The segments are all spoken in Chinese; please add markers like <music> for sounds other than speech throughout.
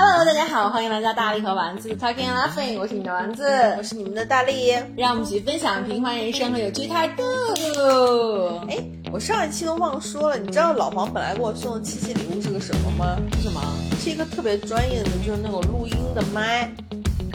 Hello，大家好，欢迎来到大力和丸子 Talking and Laughing，我是你的丸子，我是你们的大力。让我们一起分享平凡人生和有趣态度。哎，我上一期都忘说了，你知道老黄本来给我送的七夕礼物是个什么吗？是什么？是一个特别专业的，就是那种录音的麦。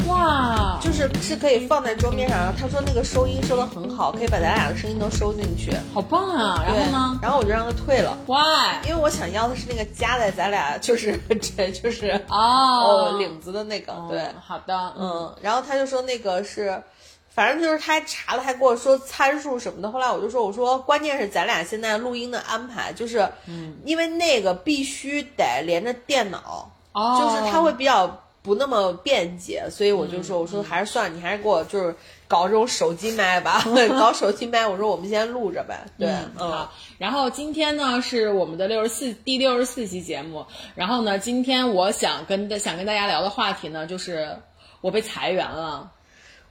哇，就是是可以放在桌面上，然后他说那个收音收的很好，可以把咱俩的声音都收进去，好棒啊！然后呢？然后我就让他退了。Why？因为我想要的是那个夹在咱俩就是 <laughs> 这就是哦领子的那个。对，好的，嗯。然后他就说那个是，反正就是他还查了，还跟我说参数什么的。后来我就说，我说关键是咱俩现在录音的安排，就是因为那个必须得连着电脑，哦，就是它会比较。不那么便捷，所以我就说，我说还是算了，你还是给我就是搞这种手机麦吧，<laughs> 搞手机麦。我说我们先录着呗。对，嗯。然后今天呢是我们的六十四第六十四期节目，然后呢，今天我想跟想跟大家聊的话题呢，就是我被裁员了，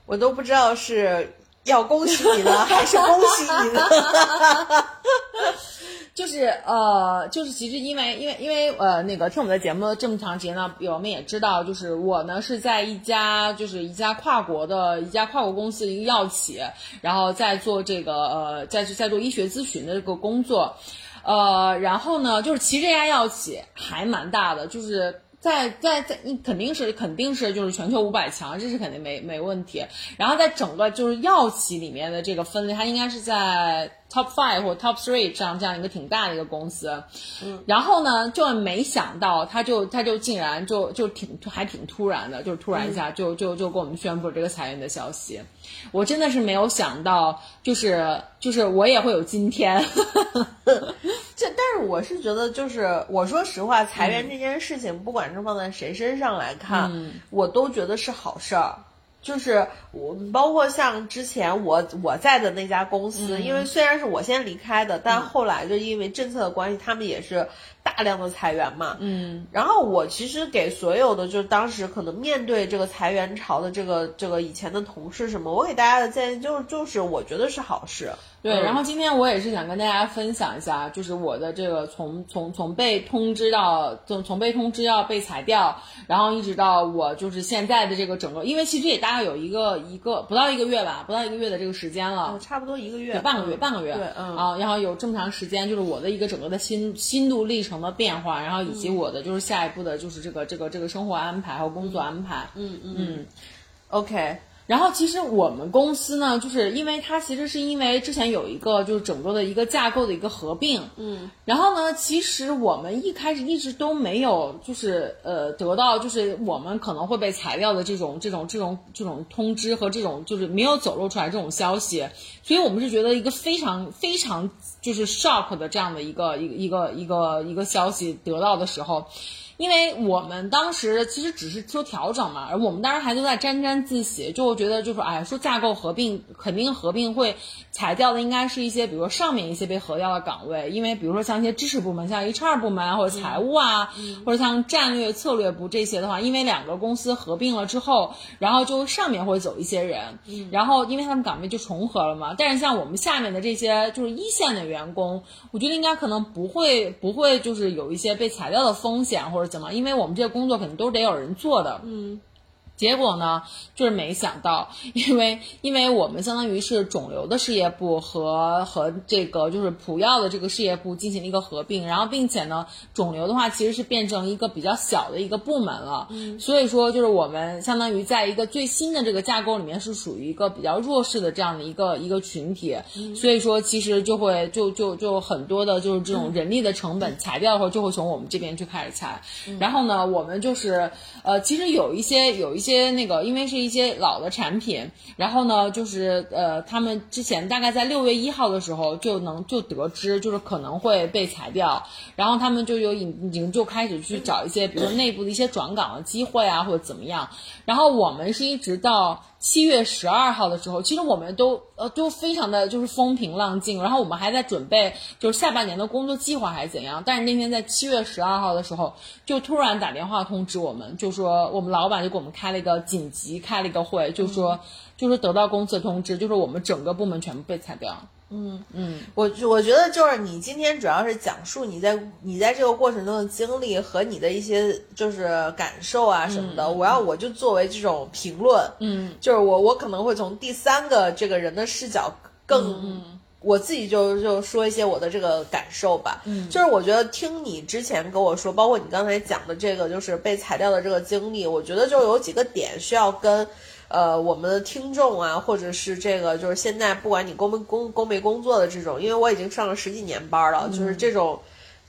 我都不知道是要恭喜你呢，还是恭喜你呢。<laughs> 就是呃，就是其实因为因为因为呃，那个听我们的节目这么长时间呢，我们也知道，就是我呢是在一家就是一家跨国的一家跨国公司一个药企，然后在做这个呃，在在做医学咨询的这个工作，呃，然后呢，就是其实这家药企还蛮大的，就是在在在，你肯定是肯定是就是全球五百强，这是肯定没没问题。然后在整个就是药企里面的这个分类，它应该是在。Top five 或 Top three 这样这样一个挺大的一个公司，嗯，然后呢，就没想到他就他就竟然就就挺还挺突然的，就是突然一下就就就给我们宣布这个裁员的消息，我真的是没有想到，就是就是我也会有今天，<laughs> 这但是我是觉得就是我说实话，裁员这件事情，不管是放在谁身上来看，我都觉得是好事儿。就是我，包括像之前我我在的那家公司，因为虽然是我先离开的，但后来就因为政策的关系，他们也是大量的裁员嘛。嗯。然后我其实给所有的就是当时可能面对这个裁员潮的这个这个以前的同事什么，我给大家的建议就是就是我觉得是好事。对，然后今天我也是想跟大家分享一下，就是我的这个从从从被通知到从从被通知要被裁掉，然后一直到我就是现在的这个整个，因为其实也大概有一个一个不到一个月吧，不到一个月的这个时间了，差不多一个月，半个月，半个月，对，嗯，啊，然后有这么长时间，就是我的一个整个的心心路历程的变化，然后以及我的就是下一步的就是这个这个这个生活安排和工作安排，嗯。嗯，OK。然后其实我们公司呢，就是因为它其实是因为之前有一个就是整个的一个架构的一个合并，嗯，然后呢，其实我们一开始一直都没有就是呃得到就是我们可能会被裁掉的这种这种这种这种通知和这种就是没有走漏出来这种消息，所以我们是觉得一个非常非常就是 shock 的这样的一个一个一个一个一个消息得到的时候。因为我们当时其实只是说调整嘛，而我们当时还都在沾沾自喜，就觉得就是哎，说架构合并肯定合并会裁掉的，应该是一些比如说上面一些被合掉的岗位，因为比如说像一些知识部门，像 HR 部门啊或者财务啊，或者像战略策略部这些的话，因为两个公司合并了之后，然后就上面会走一些人，然后因为他们岗位就重合了嘛。但是像我们下面的这些就是一线的员工，我觉得应该可能不会不会就是有一些被裁掉的风险或者。怎么？因为我们这个工作肯定都是得有人做的，嗯。结果呢，就是没想到，因为因为我们相当于是肿瘤的事业部和和这个就是普药的这个事业部进行了一个合并，然后并且呢，肿瘤的话其实是变成一个比较小的一个部门了，嗯，所以说就是我们相当于在一个最新的这个架构里面是属于一个比较弱势的这样的一个一个群体，所以说其实就会就就就很多的就是这种人力的成本裁掉的话，就会从我们这边去开始裁，然后呢，我们就是呃，其实有一些有一些。些那个，因为是一些老的产品，然后呢，就是呃，他们之前大概在六月一号的时候就能就得知，就是可能会被裁掉，然后他们就有已经就开始去找一些，比如说内部的一些转岗的机会啊，或者怎么样。然后我们是一直到七月十二号的时候，其实我们都呃都非常的就是风平浪静，然后我们还在准备就是下半年的工作计划还是怎样。但是那天在七月十二号的时候，就突然打电话通知我们，就说我们老板就给我们开了一个紧急开了一个会，就说就是得到公司的通知，就是我们整个部门全部被裁掉。嗯嗯，我我觉得就是你今天主要是讲述你在你在这个过程中的经历和你的一些就是感受啊什么的，我要我就作为这种评论，嗯，就是我我可能会从第三个这个人的视角更。我自己就就说一些我的这个感受吧，嗯，就是我觉得听你之前跟我说，包括你刚才讲的这个，就是被裁掉的这个经历，我觉得就有几个点需要跟，呃，我们的听众啊，或者是这个就是现在不管你工没工工没工作的这种，因为我已经上了十几年班了，就是这种。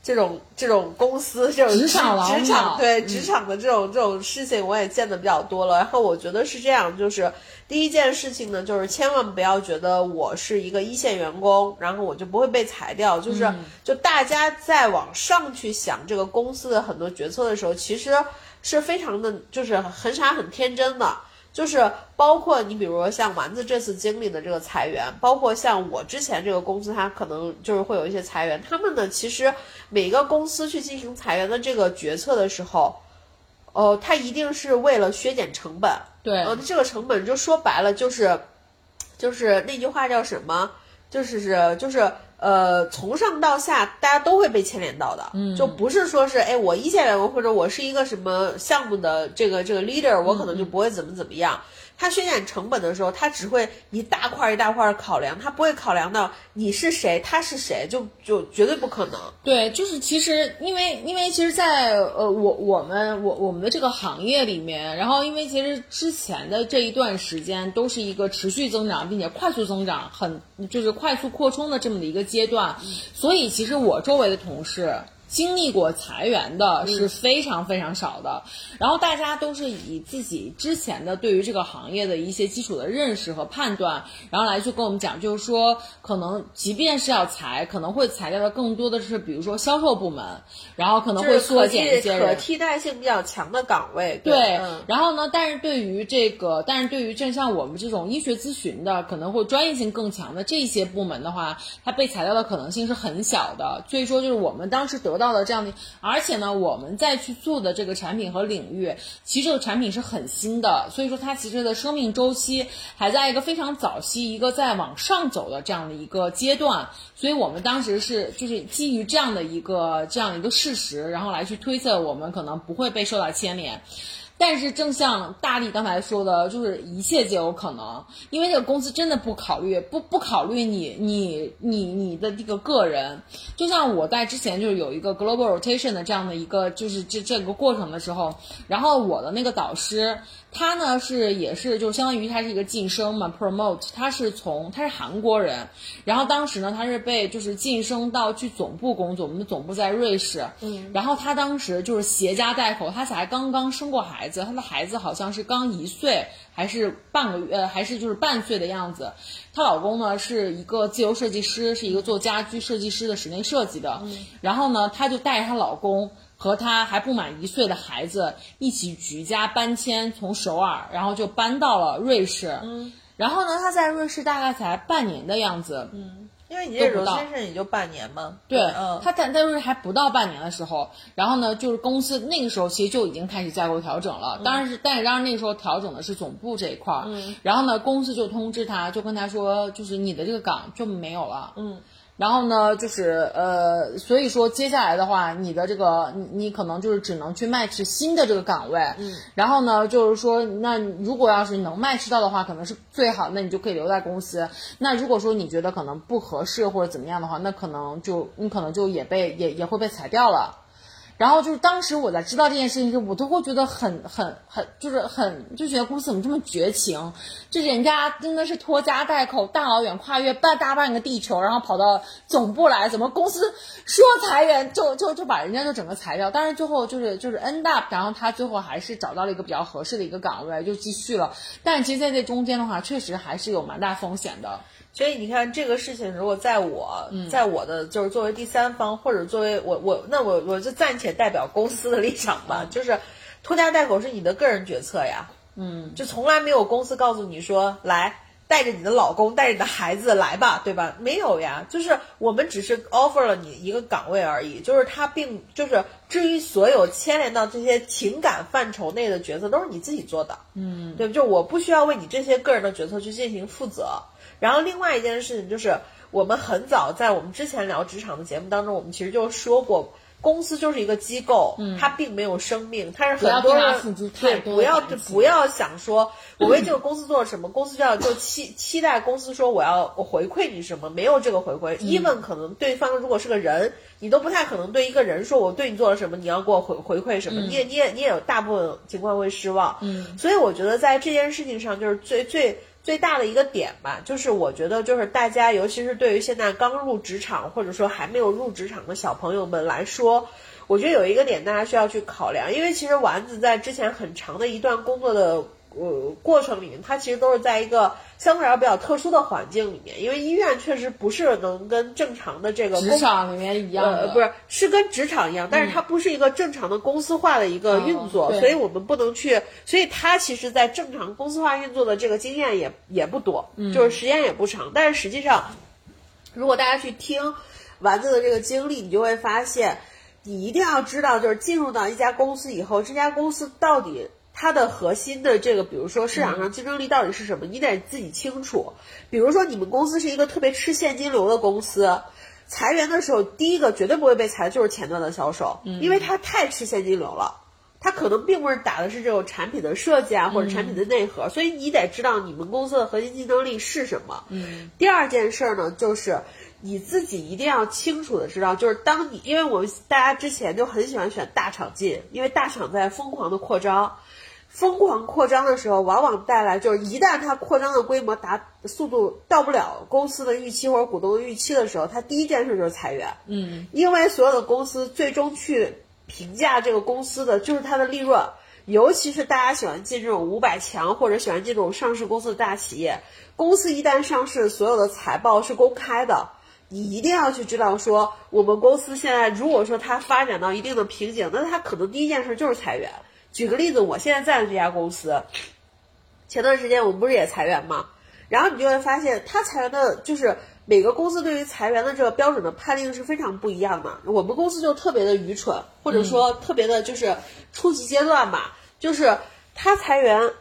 这种这种公司这种职场职场鸟对职场的这种这种事情，我也见的比较多了。然后我觉得是这样，就是第一件事情呢，就是千万不要觉得我是一个一线员工，然后我就不会被裁掉。就是就大家在往上去想这个公司的很多决策的时候，其实是非常的，就是很傻很天真的。就是包括你，比如说像丸子这次经历的这个裁员，包括像我之前这个公司，它可能就是会有一些裁员。他们呢，其实每个公司去进行裁员的这个决策的时候，呃，它一定是为了削减成本。对，呃，这个成本就说白了就是，就是那句话叫什么？就是是就是呃，从上到下大家都会被牵连到的，嗯，就不是说是哎，我一线员工或者我是一个什么项目的这个这个 leader，我可能就不会怎么怎么样。他削减成本的时候，他只会一大块一大块的考量，他不会考量到你是谁，他是谁，就就绝对不可能。对，就是其实因为因为其实在，呃我我们我我们的这个行业里面，然后因为其实之前的这一段时间都是一个持续增长并且快速增长，很就是快速扩充的这么的一个阶段，所以其实我周围的同事。经历过裁员的是非常非常少的，然后大家都是以自己之前的对于这个行业的一些基础的认识和判断，然后来去跟我们讲，就是说可能即便是要裁，可能会裁掉的更多的是比如说销售部门，然后可能会缩减一些可替代性比较强的岗位。对，嗯然后呢，但是对于这个，但是对于正像我们这种医学咨询的，可能会专业性更强的这些部门的话，它被裁掉的可能性是很小的。所以说，就是我们当时得到到的这样的，而且呢，我们再去做的这个产品和领域，其实这个产品是很新的，所以说它其实的生命周期还在一个非常早期，一个在往上走的这样的一个阶段。所以我们当时是就是基于这样的一个这样一个事实，然后来去推测我们可能不会被受到牵连。但是正像大力刚才说的，就是一切皆有可能，因为这个公司真的不考虑不不考虑你你你你的这个个人，就像我在之前就是有一个 global rotation 的这样的一个就是这这个过程的时候，然后我的那个导师。他呢是也是就相当于他是一个晋升嘛，promote，他是从他是韩国人，然后当时呢他是被就是晋升到去总部工作，我们的总部在瑞士，嗯，然后他当时就是携家带口，他才刚刚生过孩子，他的孩子好像是刚一岁还是半个月，呃还是就是半岁的样子，她老公呢是一个自由设计师，是一个做家居设计师的室内设计的，然后呢她就带着她老公。和他还不满一岁的孩子一起举家搬迁，从首尔，然后就搬到了瑞士。嗯，然后呢，他在瑞士大概才半年的样子。嗯，因为你这都不到 rotation 也就半年嘛。对，嗯，他在在瑞士还不到半年的时候，然后呢，就是公司那个时候其实就已经开始架构调整了。当然是，但是当然那个时候调整的是总部这一块儿。嗯，然后呢，公司就通知他，就跟他说，就是你的这个岗就没有了。嗯。然后呢，就是呃，所以说接下来的话，你的这个你你可能就是只能去 match 新的这个岗位，嗯，然后呢，就是说，那如果要是能 match 到的话，可能是最好，那你就可以留在公司。那如果说你觉得可能不合适或者怎么样的话，那可能就你可能就也被也也会被裁掉了。然后就是当时我在知道这件事情时，我都会觉得很很很，就是很就觉得公司怎么这么绝情？就人家真的是拖家带口，大老远跨越半大半个地球，然后跑到总部来，怎么公司说裁员就就就把人家就整个裁掉？但是最后就是就是 end up，然后他最后还是找到了一个比较合适的一个岗位，就继续了。但其实在这中间的话，确实还是有蛮大风险的。所以你看这个事情，如果在我，嗯在我的就是作为第三方，或者作为我我那我我就暂且代表公司的立场吧，<laughs> 就是拖家带口是你的个人决策呀，嗯，就从来没有公司告诉你说来带着你的老公带着你的孩子来吧，对吧？没有呀，就是我们只是 offer 了你一个岗位而已，就是他并就是至于所有牵连到这些情感范畴内的决策都是你自己做的，嗯，对，就我不需要为你这些个人的决策去进行负责。然后另外一件事情就是，我们很早在我们之前聊职场的节目当中，我们其实就说过。公司就是一个机构，它并没有生命，它是很多人对，不要不要想说我为这个公司做了什么，公司就要就期期待公司说我要我回馈你什么，没有这个回馈。even 可能对方如果是个人，你都不太可能对一个人说我对你做了什么，你要给我回回馈什么，你也你也你也有大部分情况会失望。嗯，所以我觉得在这件事情上就是最最。最大的一个点吧，就是我觉得，就是大家，尤其是对于现在刚入职场或者说还没有入职场的小朋友们来说，我觉得有一个点大家需要去考量，因为其实丸子在之前很长的一段工作的。呃，过程里面，它其实都是在一个相对来说比较特殊的环境里面，因为医院确实不是能跟正常的这个职场里面一样的，不是是跟职场一样，但是它不是一个正常的公司化的一个运作，所以我们不能去，所以它其实，在正常公司化运作的这个经验也也不多，就是时间也不长。但是实际上，如果大家去听丸子的这个经历，你就会发现，你一定要知道，就是进入到一家公司以后，这家公司到底。它的核心的这个，比如说市场上竞争力到底是什么，你得自己清楚。比如说你们公司是一个特别吃现金流的公司，裁员的时候，第一个绝对不会被裁的就是前端的销售，因为它太吃现金流了。它可能并不是打的是这种产品的设计啊，或者产品的内核，所以你得知道你们公司的核心竞争力是什么。嗯。第二件事呢，就是你自己一定要清楚的知道，就是当你，因为我们大家之前就很喜欢选大厂进，因为大厂在疯狂的扩张。疯狂扩张的时候，往往带来就是一旦它扩张的规模达速度到不了公司的预期或者股东的预期的时候，它第一件事就是裁员。嗯，因为所有的公司最终去评价这个公司的就是它的利润，尤其是大家喜欢进这种五百强或者喜欢进这种上市公司的大企业，公司一旦上市，所有的财报是公开的，你一定要去知道说，我们公司现在如果说它发展到一定的瓶颈，那它可能第一件事就是裁员。举个例子，我现在在的这家公司，前段时间我们不是也裁员吗？然后你就会发现，他裁员的，就是每个公司对于裁员的这个标准的判定是非常不一样的。我们公司就特别的愚蠢，或者说特别的，就是初级阶段吧，就是他裁员。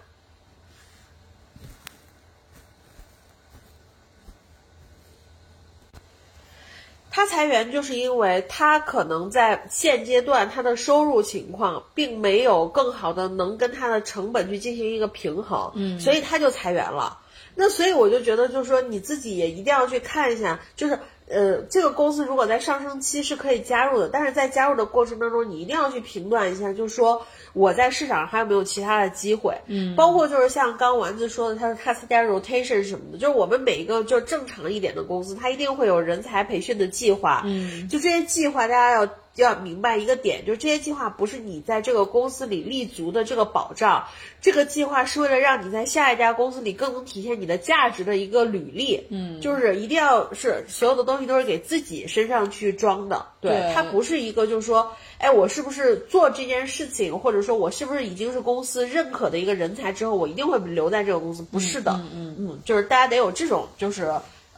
他裁员就是因为他可能在现阶段他的收入情况并没有更好的能跟他的成本去进行一个平衡，嗯，所以他就裁员了。那所以我就觉得就是说你自己也一定要去看一下，就是呃这个公司如果在上升期是可以加入的，但是在加入的过程当中你一定要去评断一下，就是说。我在市场上还有没有其他的机会？嗯，包括就是像刚丸子说的，他他参加 rotation 什么的，就是我们每一个就正常一点的公司，它一定会有人才培训的计划。嗯，就这些计划，大家要要明白一个点，就是这些计划不是你在这个公司里立足的这个保障，这个计划是为了让你在下一家公司里更能体现你的价值的一个履历。嗯，就是一定要是所有的东西都是给自己身上去装的，对，它不是一个就是说。哎，我是不是做这件事情，或者说我是不是已经是公司认可的一个人才之后，我一定会留在这个公司？不是的，嗯嗯嗯，就是大家得有这种就是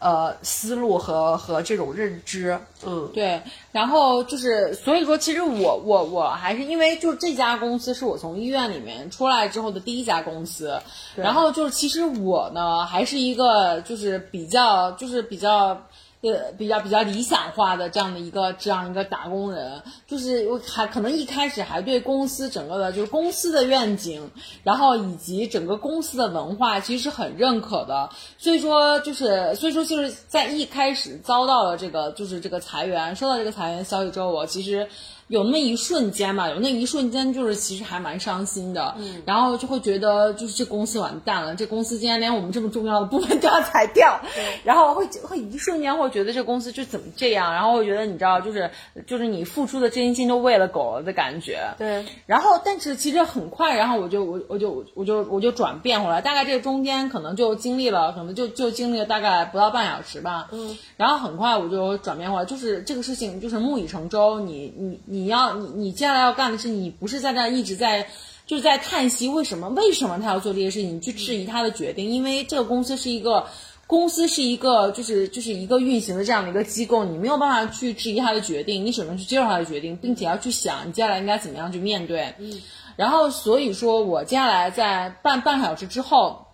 呃思路和和这种认知，嗯，对。然后就是，所以说，其实我我我还是因为就这家公司是我从医院里面出来之后的第一家公司，然后就是其实我呢还是一个就是比较就是比较。呃，比较比较理想化的这样的一个这样一个打工人，就是我还可能一开始还对公司整个的，就是公司的愿景，然后以及整个公司的文化，其实是很认可的。所以说，就是所以说就是在一开始遭到了这个就是这个裁员，收到这个裁员消息之后，我其实。有那么一瞬间吧，有那一瞬间，就是其实还蛮伤心的，嗯，然后就会觉得，就是这公司完蛋了，这公司竟然连我们这么重要的部门 <laughs> 都要裁掉，然后会会一瞬间会觉得这公司就怎么这样，然后会觉得你知道，就是就是你付出的真心都喂了狗了的感觉，对，然后但是其实很快，然后我就我我就我就我就转变回来，大概这个中间可能就经历了，可能就就经历了大概不到半小时吧，嗯，然后很快我就转变回来，就是这个事情就是木已成舟，你你你。你要你你接下来要干的是，你不是在那一直在就是在叹息为什么为什么他要做这些事情，你去质疑他的决定，因为这个公司是一个公司是一个就是就是一个运行的这样的一个机构，你没有办法去质疑他的决定，你只能去接受他的决定，并且要去想你接下来应该怎么样去面对。嗯，然后所以说我接下来在半半小时之后。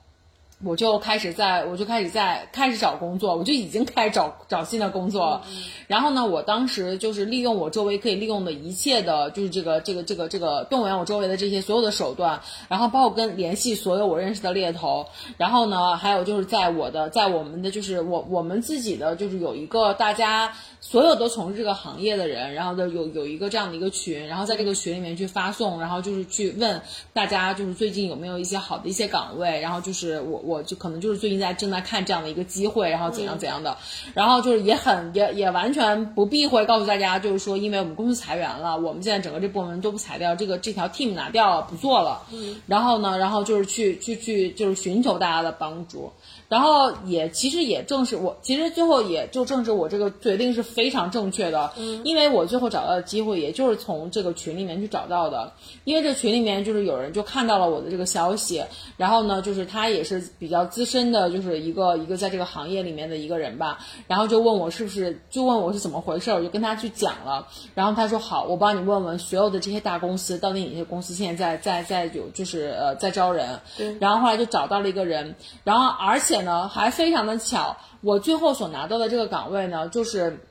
我就开始在，我就开始在开始找工作，我就已经开始找找新的工作了。然后呢，我当时就是利用我周围可以利用的一切的，就是这个这个这个这个动员我周围的这些所有的手段，然后包括跟联系所有我认识的猎头，然后呢，还有就是在我的在我们的就是我我们自己的就是有一个大家所有都从事这个行业的人，然后的有有一个这样的一个群，然后在这个群里面去发送，然后就是去问大家就是最近有没有一些好的一些岗位，然后就是我我就可能就是最近在正在看这样的一个机会，然后怎样怎样的，然后就是也很也也完全不避讳告诉大家，就是说因为我们公司裁员了，我们现在整个这部门都不裁掉，这个这条 team 拿掉了不做了，嗯，然后呢，然后就是去去去就是寻求大家的帮助。然后也其实也正是我，其实最后也就正是我这个决定是非常正确的，嗯，因为我最后找到的机会，也就是从这个群里面去找到的，因为这群里面就是有人就看到了我的这个消息，然后呢，就是他也是比较资深的，就是一个一个在这个行业里面的一个人吧，然后就问我是不是，就问我是怎么回事，我就跟他去讲了，然后他说好，我帮你问问所有的这些大公司，到底哪些公司现在在在在有就是呃在招人，对，然后后来就找到了一个人，然后而且。呢，还非常的巧，我最后所拿到的这个岗位呢，就是。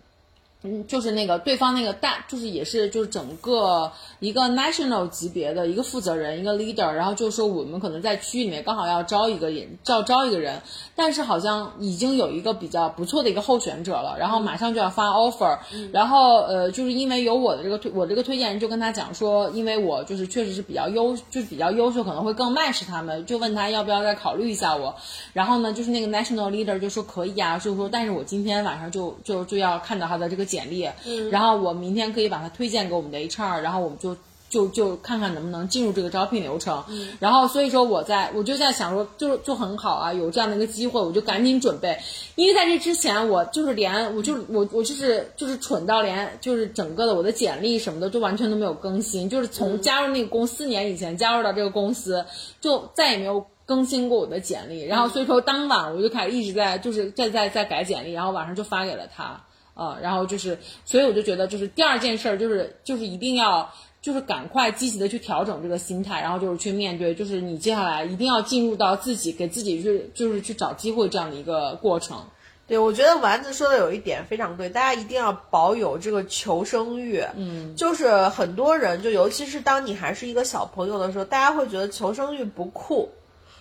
嗯，就是那个对方那个大，就是也是就是整个一个 national 级别的一个负责人，一个 leader，然后就说我们可能在区域里面刚好要招一个人，要招一个人，但是好像已经有一个比较不错的一个候选者了，然后马上就要发 offer，然后呃，就是因为有我的这个推，我这个推荐人就跟他讲说，因为我就是确实是比较优，就是比较优秀，可能会更 match 他们，就问他要不要再考虑一下我，然后呢，就是那个 national leader 就说可以啊，就说但是我今天晚上就就就要看到他的这个。简历，然后我明天可以把它推荐给我们的 HR，然后我们就就就看看能不能进入这个招聘流程。然后所以说我在我就在想说，就就很好啊，有这样的一个机会，我就赶紧准备。因为在这之前，我就是连我就我我就是就是蠢到连就是整个的我的简历什么的都完全都没有更新，就是从加入那个公司四年以前加入到这个公司，就再也没有更新过我的简历。然后所以说当晚我就开始一直在就是在在在改简历，然后晚上就发给了他。呃，然后就是，所以我就觉得，就是第二件事儿，就是就是一定要，就是赶快积极的去调整这个心态，然后就是去面对，就是你接下来一定要进入到自己给自己去，就是去找机会这样的一个过程。对，我觉得丸子说的有一点非常对，大家一定要保有这个求生欲。嗯，就是很多人，就尤其是当你还是一个小朋友的时候，大家会觉得求生欲不酷。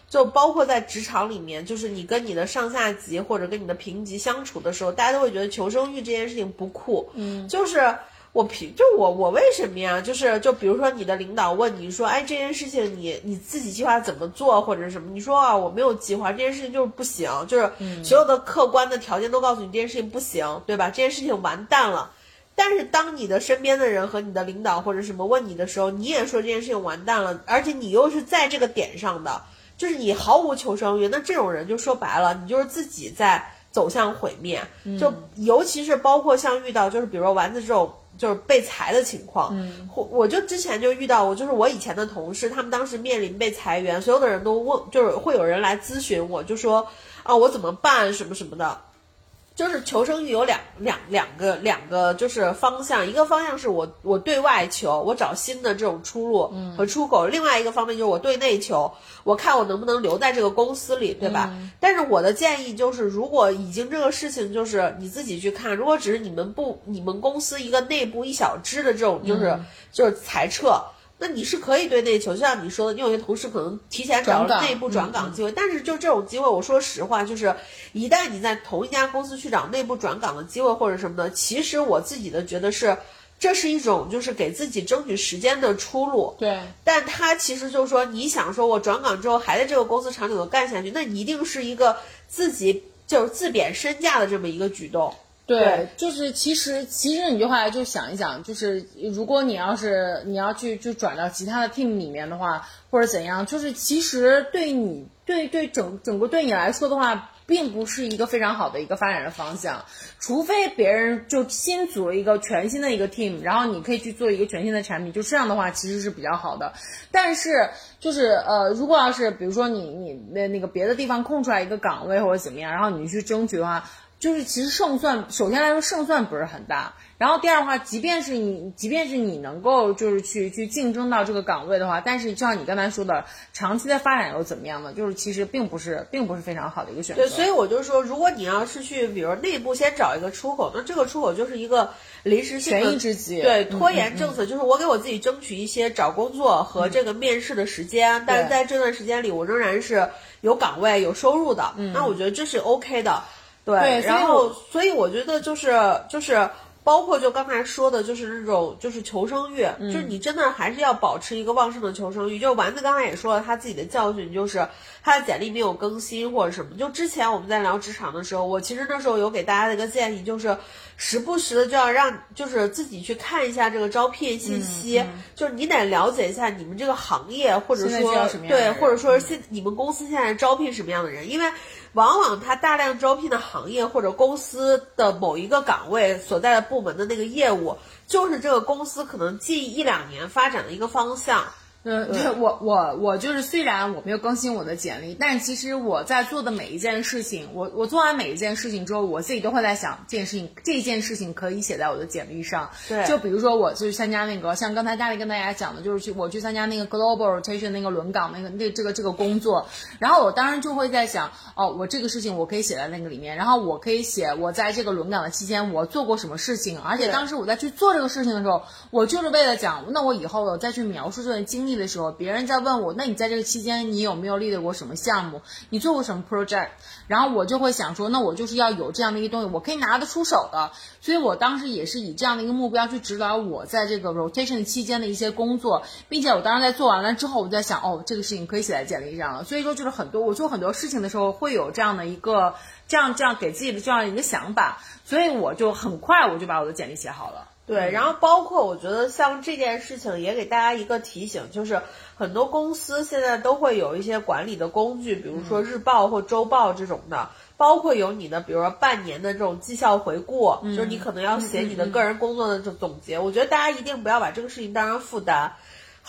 就包括在职场里面，就是你跟你的上下级或者跟你的平级相处的时候，大家都会觉得求生欲这件事情不酷。嗯，就是我平，就我我为什么呀？就是就比如说你的领导问你说，哎，这件事情你你自己计划怎么做或者什么？你说啊，我没有计划，这件事情就是不行，就是所有的客观的条件都告诉你这件事情不行，对吧？这件事情完蛋了。但是当你的身边的人和你的领导或者什么问你的时候，你也说这件事情完蛋了，而且你又是在这个点上的。就是你毫无求生欲，那这种人就说白了，你就是自己在走向毁灭。就尤其是包括像遇到就是比如说丸子这种就是被裁的情况，我我就之前就遇到过，就是我以前的同事，他们当时面临被裁员，所有的人都问，就是会有人来咨询我，就说啊我怎么办什么什么的。就是求生欲有两两两个两个就是方向，一个方向是我我对外求，我找新的这种出路和出口；另外一个方面就是我对内求，我看我能不能留在这个公司里，对吧？但是我的建议就是，如果已经这个事情就是你自己去看，如果只是你们部你们公司一个内部一小支的这种就是就是裁撤。那你是可以对内求，就像你说的，你有些同事可能提前找了内部转岗机会，但是就这种机会，我说实话，就是一旦你在同一家公司去找内部转岗的机会或者什么的，其实我自己的觉得是，这是一种就是给自己争取时间的出路。对，但他其实就是说，你想说我转岗之后还在这个公司长久的干下去，那你一定是一个自己就是自贬身价的这么一个举动。对，就是其实其实你就后来就想一想，就是如果你要是你要去就转到其他的 team 里面的话，或者怎样，就是其实对你对对整整个对你来说的话，并不是一个非常好的一个发展的方向，除非别人就新组了一个全新的一个 team，然后你可以去做一个全新的产品，就这样的话其实是比较好的。但是就是呃，如果要是比如说你你那那个别的地方空出来一个岗位或者怎么样，然后你去争取的话。就是其实胜算，首先来说胜算不是很大，然后第二的话，即便是你，即便是你能够就是去去竞争到这个岗位的话，但是就像你刚才说的，长期的发展又怎么样呢？就是其实并不是并不是非常好的一个选择。对，所以我就说，如果你要是去，比如内部先找一个出口，那这个出口就是一个临时性的权宜之计。对，拖延政策就是我给我自己争取一些找工作和这个面试的时间，但是在这段时间里，我仍然是有岗位、有收入的。那我觉得这是 OK 的。对，然后所以我觉得就是就是。包括就刚才说的，就是那种就是求生欲，就是你真的还是要保持一个旺盛的求生欲。就丸子刚才也说了他自己的教训，就是他的简历没有更新或者什么。就之前我们在聊职场的时候，我其实那时候有给大家的一个建议，就是时不时的就要让就是自己去看一下这个招聘信息，就是你得了解一下你们这个行业或者说对，或者说现你们公司现在招聘什么样的人，因为。往往他大量招聘的行业或者公司的某一个岗位所在的部门的那个业务，就是这个公司可能近一两年发展的一个方向。嗯，我我我就是虽然我没有更新我的简历，但其实我在做的每一件事情，我我做完每一件事情之后，我自己都会在想，这件事情这件事情可以写在我的简历上。对，就比如说我去参加那个，像刚才大力跟大家讲的，就是去我去参加那个 global rotation 那个轮岗那个那这个这个工作，然后我当然就会在想，哦，我这个事情我可以写在那个里面，然后我可以写我在这个轮岗的期间我做过什么事情，而且当时我在去做这个事情的时候，我就是为了讲，那我以后我再去描述这段经历。的时候，别人在问我，那你在这个期间你有没有立过什么项目？你做过什么 project？然后我就会想说，那我就是要有这样的一个东西，我可以拿得出手的。所以我当时也是以这样的一个目标去指导我在这个 rotation 期间的一些工作，并且我当时在做完了之后，我就在想，哦，这个事情可以写在简历上了。所以说，就是很多我做很多事情的时候，会有这样的一个这样这样给自己的这样一个想法，所以我就很快我就把我的简历写好了。对，然后包括我觉得像这件事情也给大家一个提醒，就是很多公司现在都会有一些管理的工具，比如说日报或周报这种的，包括有你的，比如说半年的这种绩效回顾，就是你可能要写你的个人工作的这总结。我觉得大家一定不要把这个事情当成负担。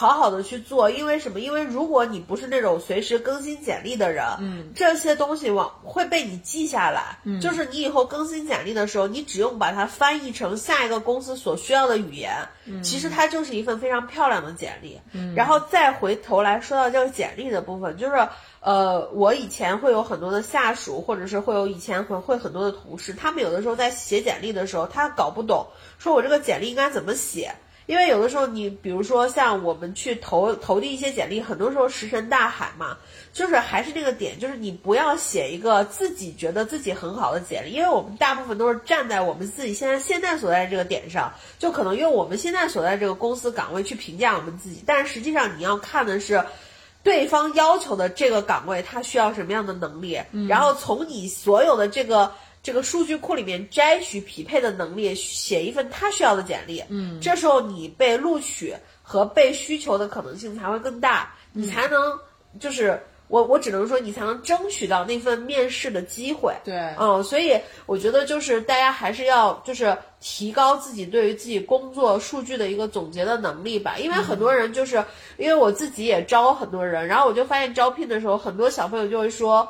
好好的去做，因为什么？因为如果你不是那种随时更新简历的人，嗯，这些东西往会被你记下来，嗯，就是你以后更新简历的时候，你只用把它翻译成下一个公司所需要的语言，嗯，其实它就是一份非常漂亮的简历，嗯，然后再回头来说到这个简历的部分，就是呃，我以前会有很多的下属，或者是会有以前会会很多的同事，他们有的时候在写简历的时候，他搞不懂，说我这个简历应该怎么写。因为有的时候，你比如说像我们去投投递一些简历，很多时候石沉大海嘛，就是还是那个点，就是你不要写一个自己觉得自己很好的简历，因为我们大部分都是站在我们自己现在现在所在这个点上，就可能用我们现在所在这个公司岗位去评价我们自己，但是实际上你要看的是，<laughs> 对方要求的这个岗位他需要什么样的能力，然后从你所有的这个。这个数据库里面摘取匹配的能力，写一份他需要的简历。嗯，这时候你被录取和被需求的可能性才会更大，你才能就是我我只能说你才能争取到那份面试的机会。对，嗯，所以我觉得就是大家还是要就是提高自己对于自己工作数据的一个总结的能力吧，因为很多人就是因为我自己也招很多人，然后我就发现招聘的时候，很多小朋友就会说。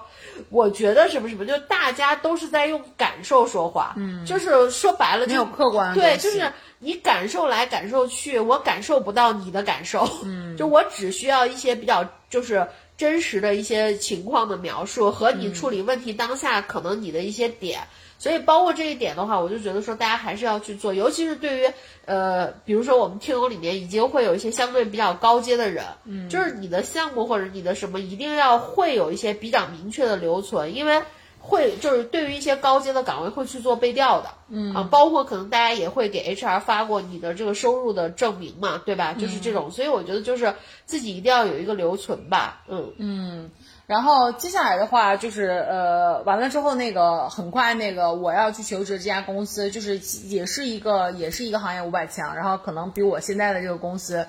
我觉得什么什么，就大家都是在用感受说话，嗯，就是说白了，没有客观对，就是你感受来感受去，我感受不到你的感受，嗯，<laughs> 就我只需要一些比较就是真实的一些情况的描述和你处理问题当下可能你的一些点。所以，包括这一点的话，我就觉得说，大家还是要去做，尤其是对于，呃，比如说我们听友里面已经会有一些相对比较高阶的人，嗯，就是你的项目或者你的什么，一定要会有一些比较明确的留存，因为会就是对于一些高阶的岗位会去做背调的，嗯啊，包括可能大家也会给 HR 发过你的这个收入的证明嘛，对吧？就是这种，所以我觉得就是自己一定要有一个留存吧，嗯嗯。然后接下来的话就是呃，完了之后那个很快那个我要去求职这家公司，就是也是一个也是一个行业五百强，然后可能比我现在的这个公司，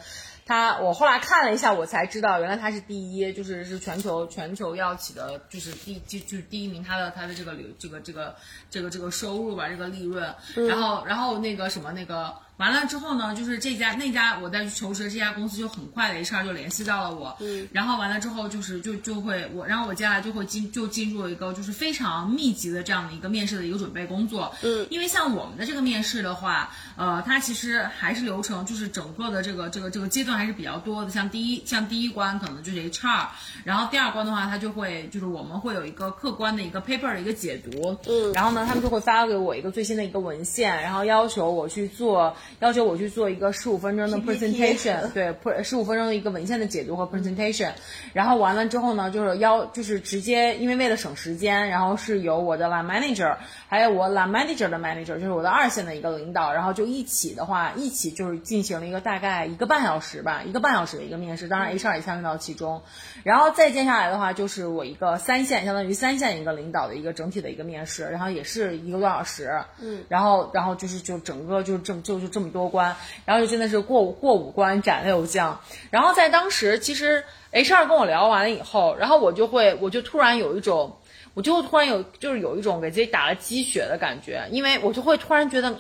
它我后来看了一下，我才知道原来他是第一，就是是全球全球药企的，就是第就就第一名，他的他的这个流这个这个这个这个收入吧，这个利润，然后然后那个什么那个。完了之后呢，就是这家那家我再去求职，这家公司就很快的 HR 就联系到了我，嗯，然后完了之后就是就就会我，然后我接下来就会进就进入一个就是非常密集的这样的一个面试的一个准备工作，嗯，因为像我们的这个面试的话，呃，它其实还是流程，就是整个的这个这个这个阶段还是比较多的，像第一像第一关可能就是 HR，然后第二关的话，它就会就是我们会有一个客观的一个 paper 的一个解读，嗯，然后呢，他们就会发给我一个最新的一个文献，然后要求我去做。要求我去做一个十五分钟的 presentation，对，十五分钟的一个文献的解读和 presentation，然后完了之后呢，就是要就是直接，因为为了省时间，然后是由我的 line manager，还有我 line manager 的 manager，就是我的二线的一个领导，然后就一起的话，一起就是进行了一个大概一个半小时吧，一个半小时的一个面试，当然 HR 也参与到其中，然后再接下来的话，就是我一个三线，相当于三线一个领导的一个整体的一个面试，然后也是一个多小时，嗯，然后然后就是就整个就这么就就这么。多关，然后就真的是过过五关斩六将。然后在当时，其实 HR 跟我聊完了以后，然后我就会，我就突然有一种，我就突然有，就是有一种给自己打了鸡血的感觉，因为我就会突然觉得。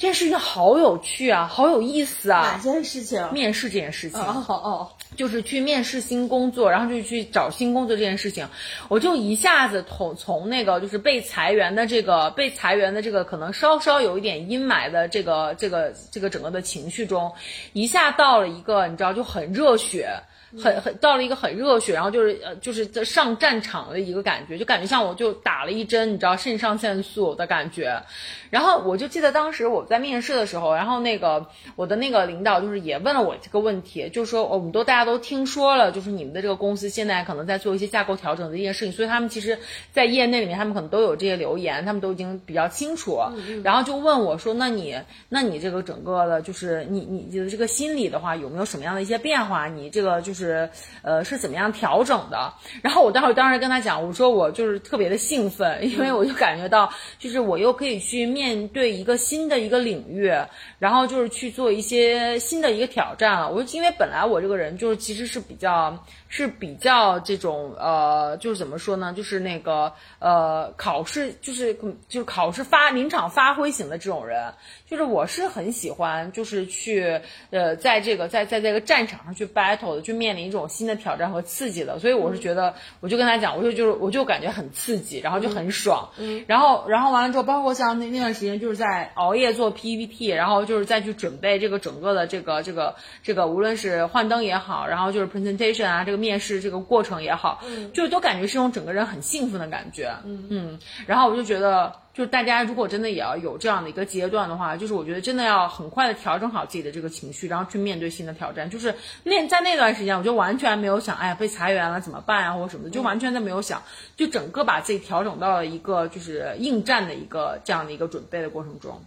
这件事情好有趣啊，好有意思啊！哪件事情？面试这件事情。哦哦，就是去面试新工作，然后就去找新工作这件事情，我就一下子从从那个就是被裁员的这个被裁员的这个可能稍稍有一点阴霾的这个这个这个整个的情绪中，一下到了一个你知道就很热血。很很到了一个很热血，然后就是呃就是在上战场的一个感觉，就感觉像我就打了一针，你知道肾上腺素的感觉。然后我就记得当时我在面试的时候，然后那个我的那个领导就是也问了我这个问题，就是说我们都大家都听说了，就是你们的这个公司现在可能在做一些架构调整的一件事情，所以他们其实，在业内里面他们可能都有这些留言，他们都已经比较清楚。然后就问我说：“那你那你这个整个的，就是你你的这个心理的话，有没有什么样的一些变化？你这个就是。”是，呃，是怎么样调整的？然后我当时当时跟他讲，我说我就是特别的兴奋，因为我就感觉到，就是我又可以去面对一个新的一个领域，然后就是去做一些新的一个挑战了。我就，因为本来我这个人就是其实是比较。是比较这种呃，就是怎么说呢？就是那个呃，考试就是就是考试发临场发挥型的这种人，就是我是很喜欢，就是去呃，在这个在在这个战场上去 battle 的，去面临一种新的挑战和刺激的。所以我是觉得，我就跟他讲，我就就是我就感觉很刺激，然后就很爽。嗯。然后然后完了之后，包括像那那段时间就是在熬夜做 PPT，然后就是再去准备这个整个的这个这个这个，无论是幻灯也好，然后就是 presentation 啊这个。面试这个过程也好，嗯，就是都感觉是种整个人很兴奋的感觉，嗯嗯，然后我就觉得，就是大家如果真的也要有这样的一个阶段的话，就是我觉得真的要很快的调整好自己的这个情绪，然后去面对新的挑战。就是那在那段时间，我就完全没有想，哎呀被裁员了怎么办啊，或者什么的，就完全都没有想，就整个把自己调整到了一个就是应战的一个这样的一个准备的过程中。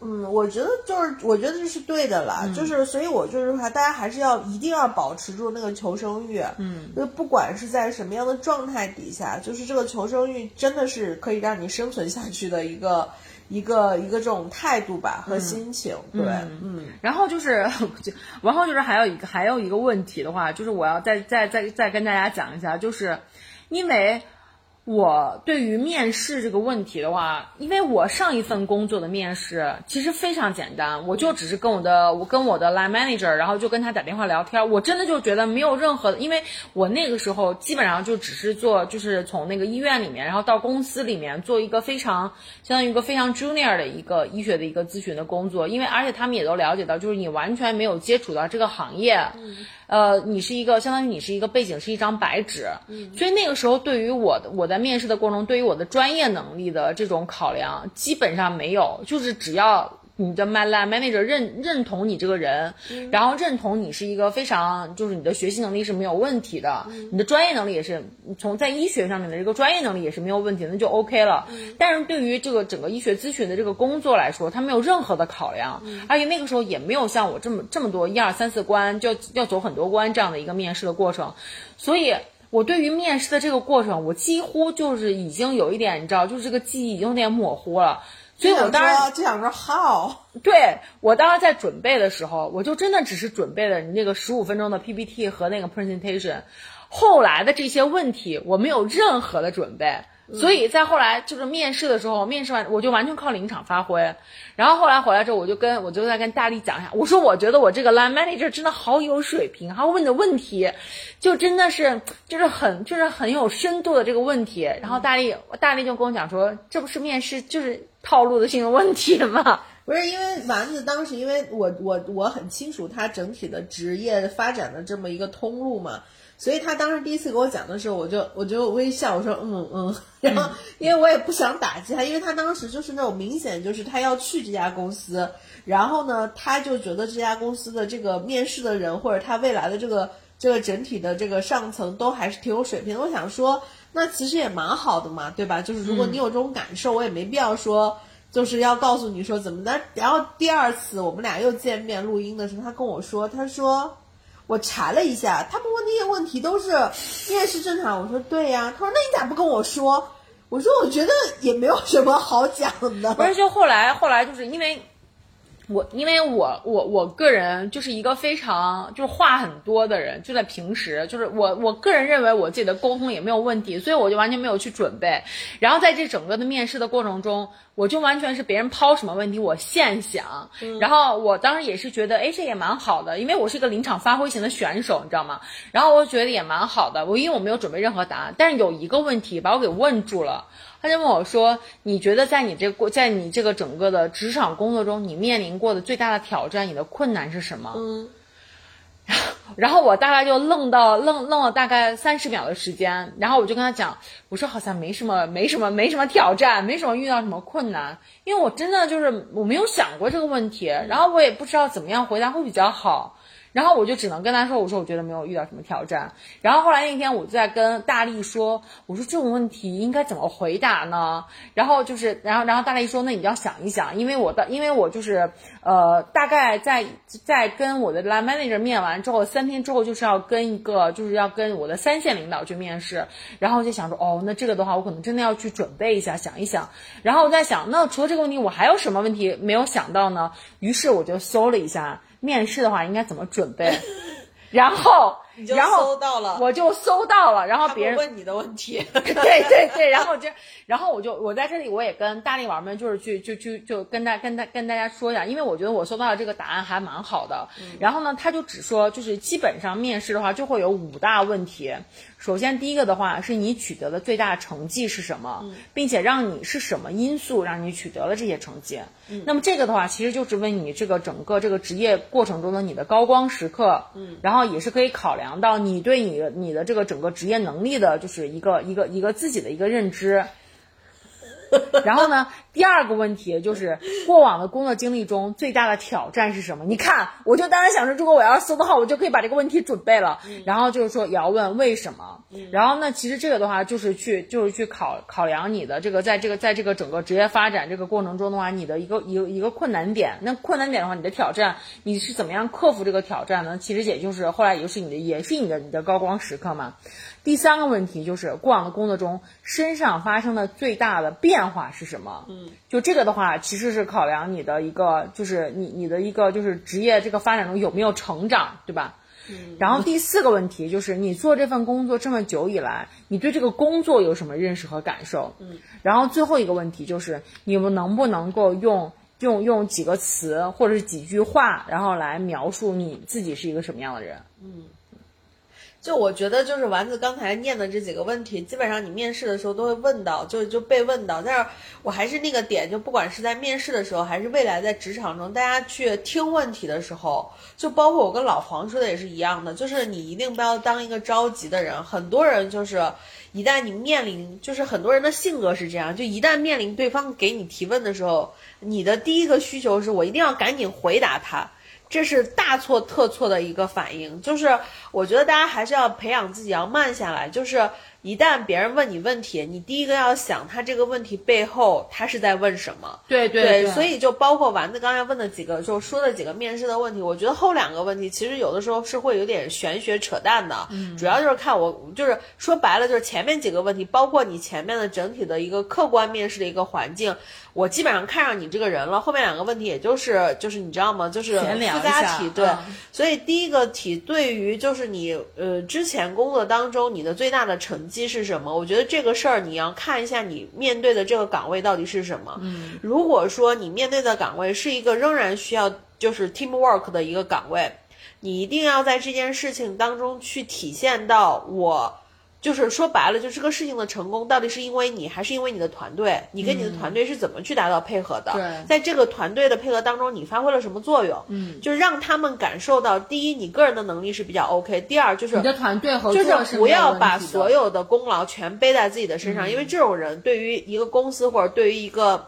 嗯，我觉得就是，我觉得这是对的啦，就是，所以我就是说，大家还是要一定要保持住那个求生欲，嗯，就不管是在什么样的状态底下，就是这个求生欲真的是可以让你生存下去的一个一个一个这种态度吧和心情，对，嗯，然后就是，然后就是还有一个还有一个问题的话，就是我要再再再再跟大家讲一下，就是因为。我对于面试这个问题的话，因为我上一份工作的面试其实非常简单，我就只是跟我的我跟我的 line manager，然后就跟他打电话聊天，我真的就觉得没有任何的，因为我那个时候基本上就只是做，就是从那个医院里面，然后到公司里面做一个非常相当于一个非常 junior 的一个医学的一个咨询的工作，因为而且他们也都了解到，就是你完全没有接触到这个行业。呃，你是一个相当于你是一个背景是一张白纸，所以那个时候对于我的我在面试的过程中，对于我的专业能力的这种考量基本上没有，就是只要。你的 my line manager 认认同你这个人，然后认同你是一个非常就是你的学习能力是没有问题的，你的专业能力也是从在医学上面的这个专业能力也是没有问题，那就 OK 了。但是对于这个整个医学咨询的这个工作来说，他没有任何的考量，而且那个时候也没有像我这么这么多一二三四关，就要走很多关这样的一个面试的过程，所以我对于面试的这个过程，我几乎就是已经有一点，你知道，就是这个记忆已经有点模糊了。所以我当时就想说，how？对我当时在准备的时候，我就真的只是准备了你那个十五分钟的 PPT 和那个 presentation，后来的这些问题我没有任何的准备，所以在后来就是面试的时候，面试完我就完全靠临场发挥。然后后来回来之后，我就跟我就在跟大力讲一下，我说我觉得我这个 line manager 真的好有水平，他问的问题就真的是就是很就是很有深度的这个问题。然后大力大力就跟我讲说，这不是面试就是套路的性的问题吗？不是因为丸子当时，因为我我我很清楚他整体的职业发展的这么一个通路嘛。所以他当时第一次给我讲的时候，我就我就微笑，我说嗯嗯，<laughs> 然后因为我也不想打击他，因为他当时就是那种明显就是他要去这家公司，然后呢，他就觉得这家公司的这个面试的人或者他未来的这个这个整体的这个上层都还是挺有水平。我想说，那其实也蛮好的嘛，对吧？就是如果你有这种感受，我也没必要说就是要告诉你说怎么的。然后第二次我们俩又见面录音的时候，他跟我说，他说。我查了一下，他们问那些问题都是面试正常。我说对呀，他说那你咋不跟我说？我说我觉得也没有什么好讲的。不是，就后来后来就是因为。我因为我我我个人就是一个非常就是话很多的人，就在平时就是我我个人认为我自己的沟通也没有问题，所以我就完全没有去准备。然后在这整个的面试的过程中，我就完全是别人抛什么问题我现想。然后我当时也是觉得，哎，这也蛮好的，因为我是一个临场发挥型的选手，你知道吗？然后我觉得也蛮好的，我因为我没有准备任何答案，但是有一个问题把我给问住了。他就问我说：“你觉得在你这过，在你这个整个的职场工作中，你面临过的最大的挑战，你的困难是什么？”嗯，<laughs> 然后，我大概就愣到愣愣了大概三十秒的时间，然后我就跟他讲，我说好像没什么，没什么，没什么挑战，没什么遇到什么困难，因为我真的就是我没有想过这个问题，然后我也不知道怎么样回答会比较好。然后我就只能跟他说，我说我觉得没有遇到什么挑战。然后后来那天我就在跟大力说，我说这种问题应该怎么回答呢？然后就是，然后然后大力说，那你要想一想，因为我的，因为我就是呃，大概在在跟我的 line manager 面完之后，三天之后就是要跟一个就是要跟我的三线领导去面试。然后就想说，哦，那这个的话，我可能真的要去准备一下，想一想。然后我在想，那除了这个问题，我还有什么问题没有想到呢？于是我就搜了一下。面试的话应该怎么准备？<laughs> 然后，然后搜到了，我就搜到了。然后别人问你的问题，<laughs> 对对对。然后就，然后我就我在这里我也跟大力玩们就是去就就就跟大跟大跟大家说一下，因为我觉得我搜到的这个答案还蛮好的。然后呢，他就只说就是基本上面试的话就会有五大问题。首先，第一个的话是你取得的最大成绩是什么，并且让你是什么因素让你取得了这些成绩。那么这个的话，其实就是问你这个整个这个职业过程中的你的高光时刻。嗯，然后也是可以考量到你对你的你的这个整个职业能力的，就是一个一个一个自己的一个认知。<laughs> 然后呢，第二个问题就是过往的工作经历中最大的挑战是什么？你看，我就当时想说，如果我要搜的话，我就可以把这个问题准备了。然后就是说也要问为什么。然后呢，其实这个的话就是去就是去考考量你的这个在这个在这个整个职业发展这个过程中的话，你的一个一个一个困难点。那困难点的话，你的挑战你是怎么样克服这个挑战呢？其实也就是后来也就是你的也是你的你的高光时刻嘛。第三个问题就是过往的工作中身上发生的最大的变化是什么？嗯，就这个的话，其实是考量你的一个，就是你你的一个就是职业这个发展中有没有成长，对吧？嗯。然后第四个问题就是你做这份工作这么久以来，你对这个工作有什么认识和感受？嗯。然后最后一个问题就是你们能不能够用用用几个词或者是几句话，然后来描述你自己是一个什么样的人？嗯。就我觉得，就是丸子刚才念的这几个问题，基本上你面试的时候都会问到，就就被问到。但是我还是那个点，就不管是在面试的时候，还是未来在职场中，大家去听问题的时候，就包括我跟老黄说的也是一样的，就是你一定不要当一个着急的人。很多人就是一旦你面临，就是很多人的性格是这样，就一旦面临对方给你提问的时候，你的第一个需求是我一定要赶紧回答他。这是大错特错的一个反应，就是我觉得大家还是要培养自己要慢下来，就是。一旦别人问你问题，你第一个要想他这个问题背后他是在问什么？对对对，所以就包括丸子刚才问的几个，就说的几个面试的问题，我觉得后两个问题其实有的时候是会有点玄学扯淡的，主要就是看我就是说白了就是前面几个问题，包括你前面的整体的一个客观面试的一个环境，我基本上看上你这个人了，后面两个问题也就是就是你知道吗？就是附加题，对，所以第一个题对于就是你呃之前工作当中你的最大的成绩。是什么？我觉得这个事儿你要看一下你面对的这个岗位到底是什么。嗯，如果说你面对的岗位是一个仍然需要就是 teamwork 的一个岗位，你一定要在这件事情当中去体现到我。就是说白了，就这个事情的成功到底是因为你，还是因为你的团队？你跟你的团队是怎么去达到配合的？对，在这个团队的配合当中，你发挥了什么作用？嗯，就是让他们感受到，第一，你个人的能力是比较 OK；第二，就是你的团队合作是不要把所有的功劳全背在自己的身上，因为这种人对于一个公司或者对于一个。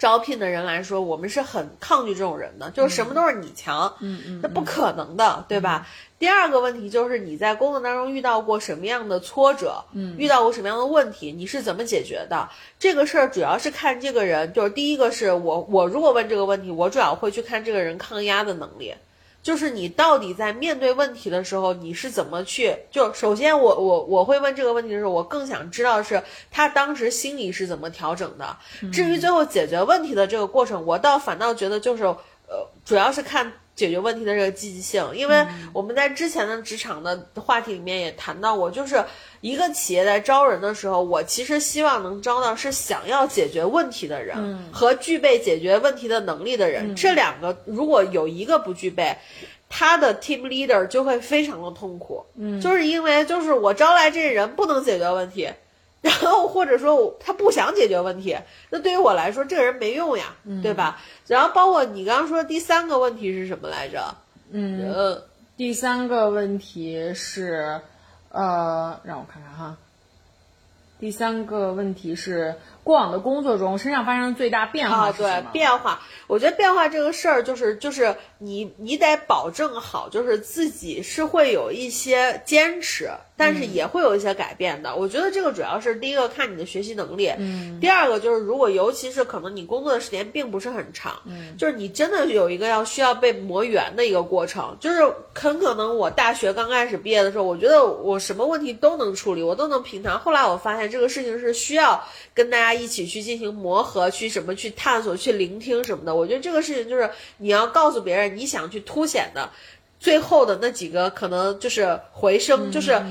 招聘的人来说，我们是很抗拒这种人的，就是什么都是你强，嗯嗯，那不可能的，对吧？第二个问题就是你在工作当中遇到过什么样的挫折，嗯，遇到过什么样的问题，你是怎么解决的？这个事儿主要是看这个人，就是第一个是我，我如果问这个问题，我主要会去看这个人抗压的能力。就是你到底在面对问题的时候，你是怎么去？就首先，我我我会问这个问题的时候，我更想知道是他当时心里是怎么调整的。至于最后解决问题的这个过程，我倒反倒觉得就是，呃，主要是看。解决问题的这个积极性，因为我们在之前的职场的话题里面也谈到过，就是一个企业在招人的时候，我其实希望能招到是想要解决问题的人和具备解决问题的能力的人。这两个如果有一个不具备，他的 team leader 就会非常的痛苦。嗯，就是因为就是我招来这人不能解决问题。<laughs> 然后或者说他不想解决问题，那对于我来说这个人没用呀，对吧？然后包括你刚刚说第三个问题是什么来着？嗯，第三个问题是，呃，让我看看哈。第三个问题是。过往的工作中，身上发生最大变化是对变化，我觉得变化这个事儿，就是就是你你得保证好，就是自己是会有一些坚持，但是也会有一些改变的。我觉得这个主要是第一个看你的学习能力，嗯，第二个就是如果尤其是可能你工作的时间并不是很长，嗯，就是你真的有一个要需要被磨圆的一个过程，就是很可能我大学刚开始毕业的时候，我觉得我什么问题都能处理，我都能平常，后来我发现这个事情是需要跟大家。一起去进行磨合，去什么去探索，去聆听什么的。我觉得这个事情就是你要告诉别人你想去凸显的，最后的那几个可能就是回声，就是。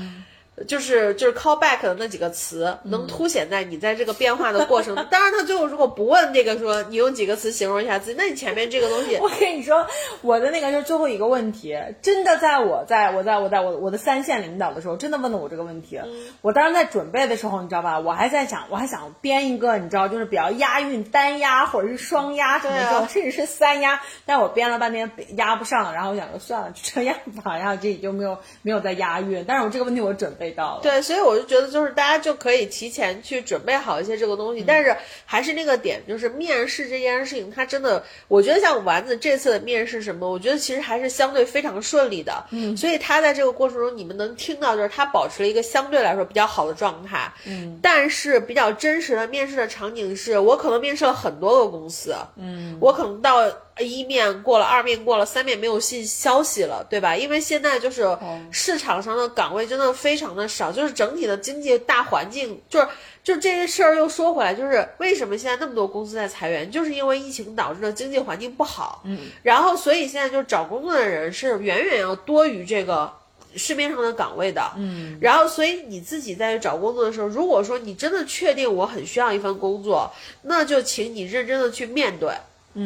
就是就是 call back 的那几个词，能凸显在你在这个变化的过程。当然，他最后如果不问这个说你用几个词形容一下自己，那你前面这个东西，我跟你说，我的那个就是最后一个问题，真的在我在我在我在我我的三线领导的时候，真的问了我这个问题。我当时在准备的时候，你知道吧？我还在想，我还想编一个，你知道，就是比较押韵，单押或者是双押什么这种，<laughs> 甚至是三押。但我编了半天押不上，然后我想说算了，就这样吧，然后这就没有没有再押韵。但是我这个问题我准备。对，所以我就觉得，就是大家就可以提前去准备好一些这个东西，但是还是那个点，就是面试这件事情，它真的，我觉得像丸子这次的面试什么，我觉得其实还是相对非常顺利的。嗯，所以他在这个过程中，你们能听到，就是他保持了一个相对来说比较好的状态。嗯，但是比较真实的面试的场景是，我可能面试了很多个公司。嗯，我可能到。一面过了，二面过了，三面没有信消息了，对吧？因为现在就是市场上的岗位真的非常的少，就是整体的经济大环境，就是就这些事儿又说回来，就是为什么现在那么多公司在裁员，就是因为疫情导致的经济环境不好。嗯，然后所以现在就找工作的人是远远要多于这个市面上的岗位的。嗯，然后所以你自己在找工作的时候，如果说你真的确定我很需要一份工作，那就请你认真的去面对。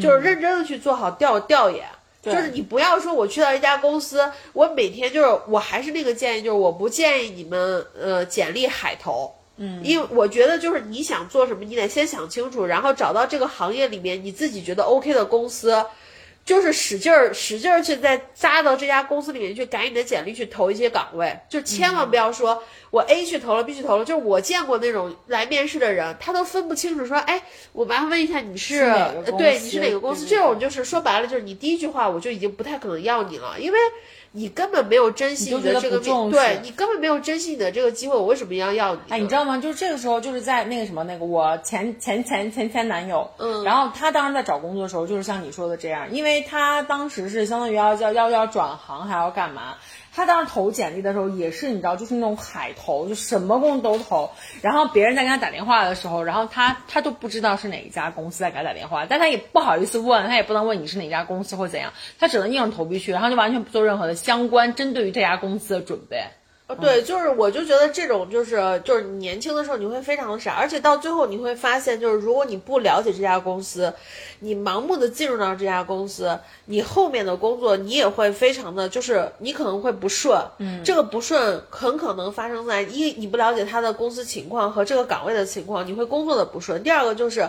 就是认真的去做好调调研，就是你不要说我去到一家公司，我每天就是我还是那个建议，就是我不建议你们呃简历海投，嗯，因为我觉得就是你想做什么，你得先想清楚，然后找到这个行业里面你自己觉得 OK 的公司。就是使劲儿使劲儿去再扎到这家公司里面去改你的简历去投一些岗位，就千万不要说我 A 去投了 B 去投了，就是我见过那种来面试的人，他都分不清楚说，哎，我麻烦问一下你是对你是哪个公司？这种就是说白了就是你第一句话我就已经不太可能要你了，因为。你根本没有珍惜你的这个面，对你根本没有珍惜你的这个机会，我为什么要要你？哎，你知道吗？就是这个时候，就是在那个什么那个我前前前前前男友，嗯，然后他当时在找工作的时候，就是像你说的这样，因为他当时是相当于要要要要转行，还要干嘛？他当时投简历的时候也是，你知道，就是那种海投，就什么工都投。然后别人在给他打电话的时候，然后他他都不知道是哪一家公司在给他打电话，但他也不好意思问，他也不能问你是哪家公司或怎样，他只能硬着头皮去，然后就完全不做任何的相关针对于这家公司的准备。对，就是我就觉得这种就是就是你年轻的时候你会非常的傻，而且到最后你会发现，就是如果你不了解这家公司，你盲目的进入到这家公司，你后面的工作你也会非常的就是你可能会不顺，嗯，这个不顺很可能发生在一你不了解他的公司情况和这个岗位的情况，你会工作的不顺。第二个就是。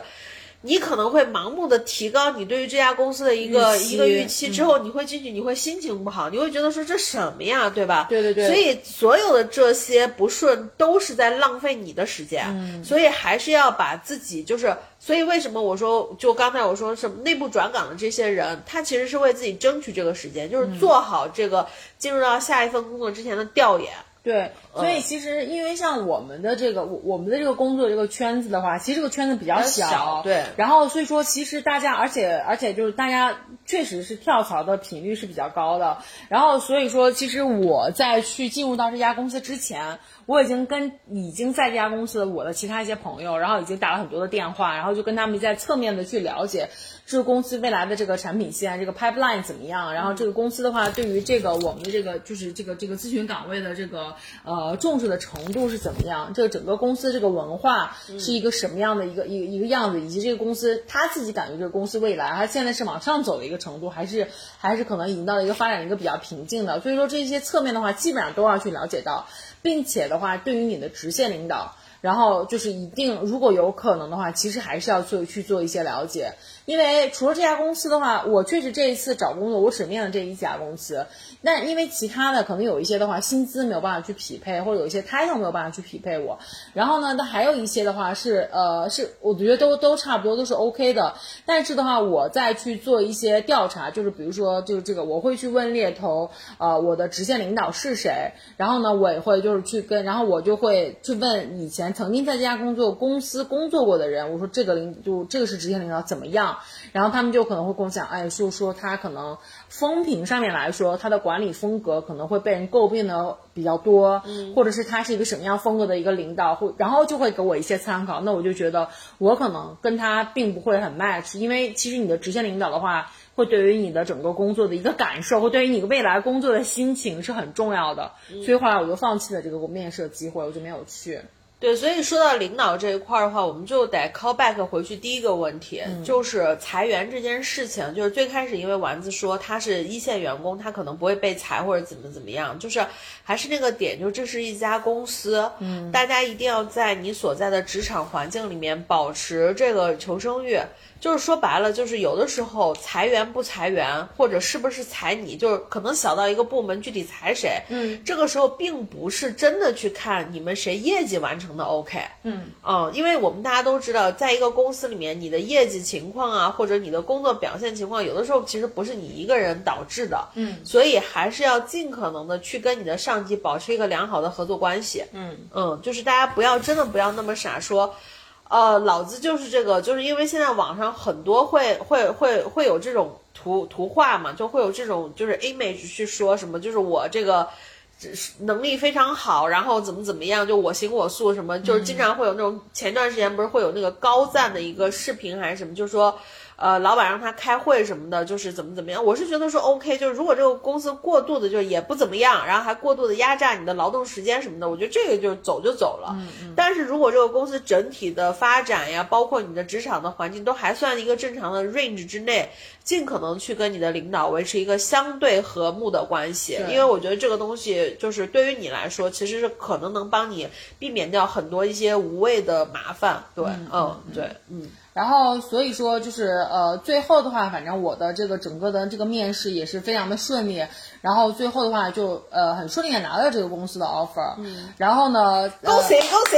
你可能会盲目的提高你对于这家公司的一个一个预期，之后你会进去，你会心情不好，你会觉得说这什么呀，对吧？对对对。所以所有的这些不顺都是在浪费你的时间，所以还是要把自己就是，所以为什么我说就刚才我说什么内部转岗的这些人，他其实是为自己争取这个时间，就是做好这个进入到下一份工作之前的调研。对，所以其实因为像我们的这个，我我们的这个工作这个圈子的话，其实这个圈子比较小，对。然后所以说，其实大家，而且而且就是大家确实是跳槽的频率是比较高的。然后所以说，其实我在去进入到这家公司之前。我已经跟已经在这家公司的我的其他一些朋友，然后已经打了很多的电话，然后就跟他们在侧面的去了解这个公司未来的这个产品线，这个 pipeline 怎么样。然后这个公司的话，对于这个我们的这个就是这个这个咨询岗位的这个呃重视的程度是怎么样？这个整个公司这个文化是一个什么样的一个一一个样子？以及这个公司他自己感觉这个公司未来，它现在是往上走的一个程度，还是还是可能已经到了一个发展一个比较平静的？所以说这些侧面的话，基本上都要去了解到。并且的话，对于你的直线领导，然后就是一定，如果有可能的话，其实还是要做去做一些了解。因为除了这家公司的话，我确实这一次找工作，我只面了这一家公司。那因为其他的可能有一些的话，薪资没有办法去匹配，或者有一些 title 没有办法去匹配我。然后呢，那还有一些的话是，呃，是我觉得都都差不多，都是 OK 的。但是的话，我再去做一些调查，就是比如说，就是这个，我会去问猎头，呃，我的直线领导是谁？然后呢，我也会就是去跟，然后我就会去问以前曾经在这家工作公司工作过的人，我说这个领就这个是直线领导怎么样？然后他们就可能会跟我讲，哎，说说他可能风评上面来说，他的管理风格可能会被人诟病的比较多，嗯或者是他是一个什么样风格的一个领导，或然后就会给我一些参考。那我就觉得我可能跟他并不会很 match，因为其实你的直线领导的话，会对于你的整个工作的一个感受，会对于你未来工作的心情是很重要的。所以后来我就放弃了这个面试机会，我就没有去。对，所以说到领导这一块儿的话，我们就得 call back 回去。第一个问题就是裁员这件事情，就是最开始因为丸子说他是一线员工，他可能不会被裁或者怎么怎么样，就是还是那个点，就这是一家公司，嗯，大家一定要在你所在的职场环境里面保持这个求生欲。就是说白了，就是有的时候裁员不裁员，或者是不是裁你，就是可能小到一个部门具体裁谁，嗯，这个时候并不是真的去看你们谁业绩完成的 OK，嗯嗯，因为我们大家都知道，在一个公司里面，你的业绩情况啊，或者你的工作表现情况，有的时候其实不是你一个人导致的，嗯，所以还是要尽可能的去跟你的上级保持一个良好的合作关系，嗯嗯，就是大家不要真的不要那么傻说。呃，老子就是这个，就是因为现在网上很多会会会会有这种图图画嘛，就会有这种就是 image 去说什么，就是我这个能力非常好，然后怎么怎么样，就我行我素什么，就是经常会有那种前段时间不是会有那个高赞的一个视频还是什么，就是说。呃，老板让他开会什么的，就是怎么怎么样。我是觉得说 OK，就是如果这个公司过度的就是也不怎么样，然后还过度的压榨你的劳动时间什么的，我觉得这个就走就走了。嗯嗯。但是如果这个公司整体的发展呀，包括你的职场的环境都还算一个正常的 range 之内，尽可能去跟你的领导维持一个相对和睦的关系，因为我觉得这个东西就是对于你来说，其实是可能能帮你避免掉很多一些无谓的麻烦。对，嗯，对，嗯。然后，所以说就是呃，最后的话，反正我的这个整个的这个面试也是非常的顺利。然后最后的话，就呃很顺利的拿到这个公司的 offer。嗯。然后呢？恭喜恭喜！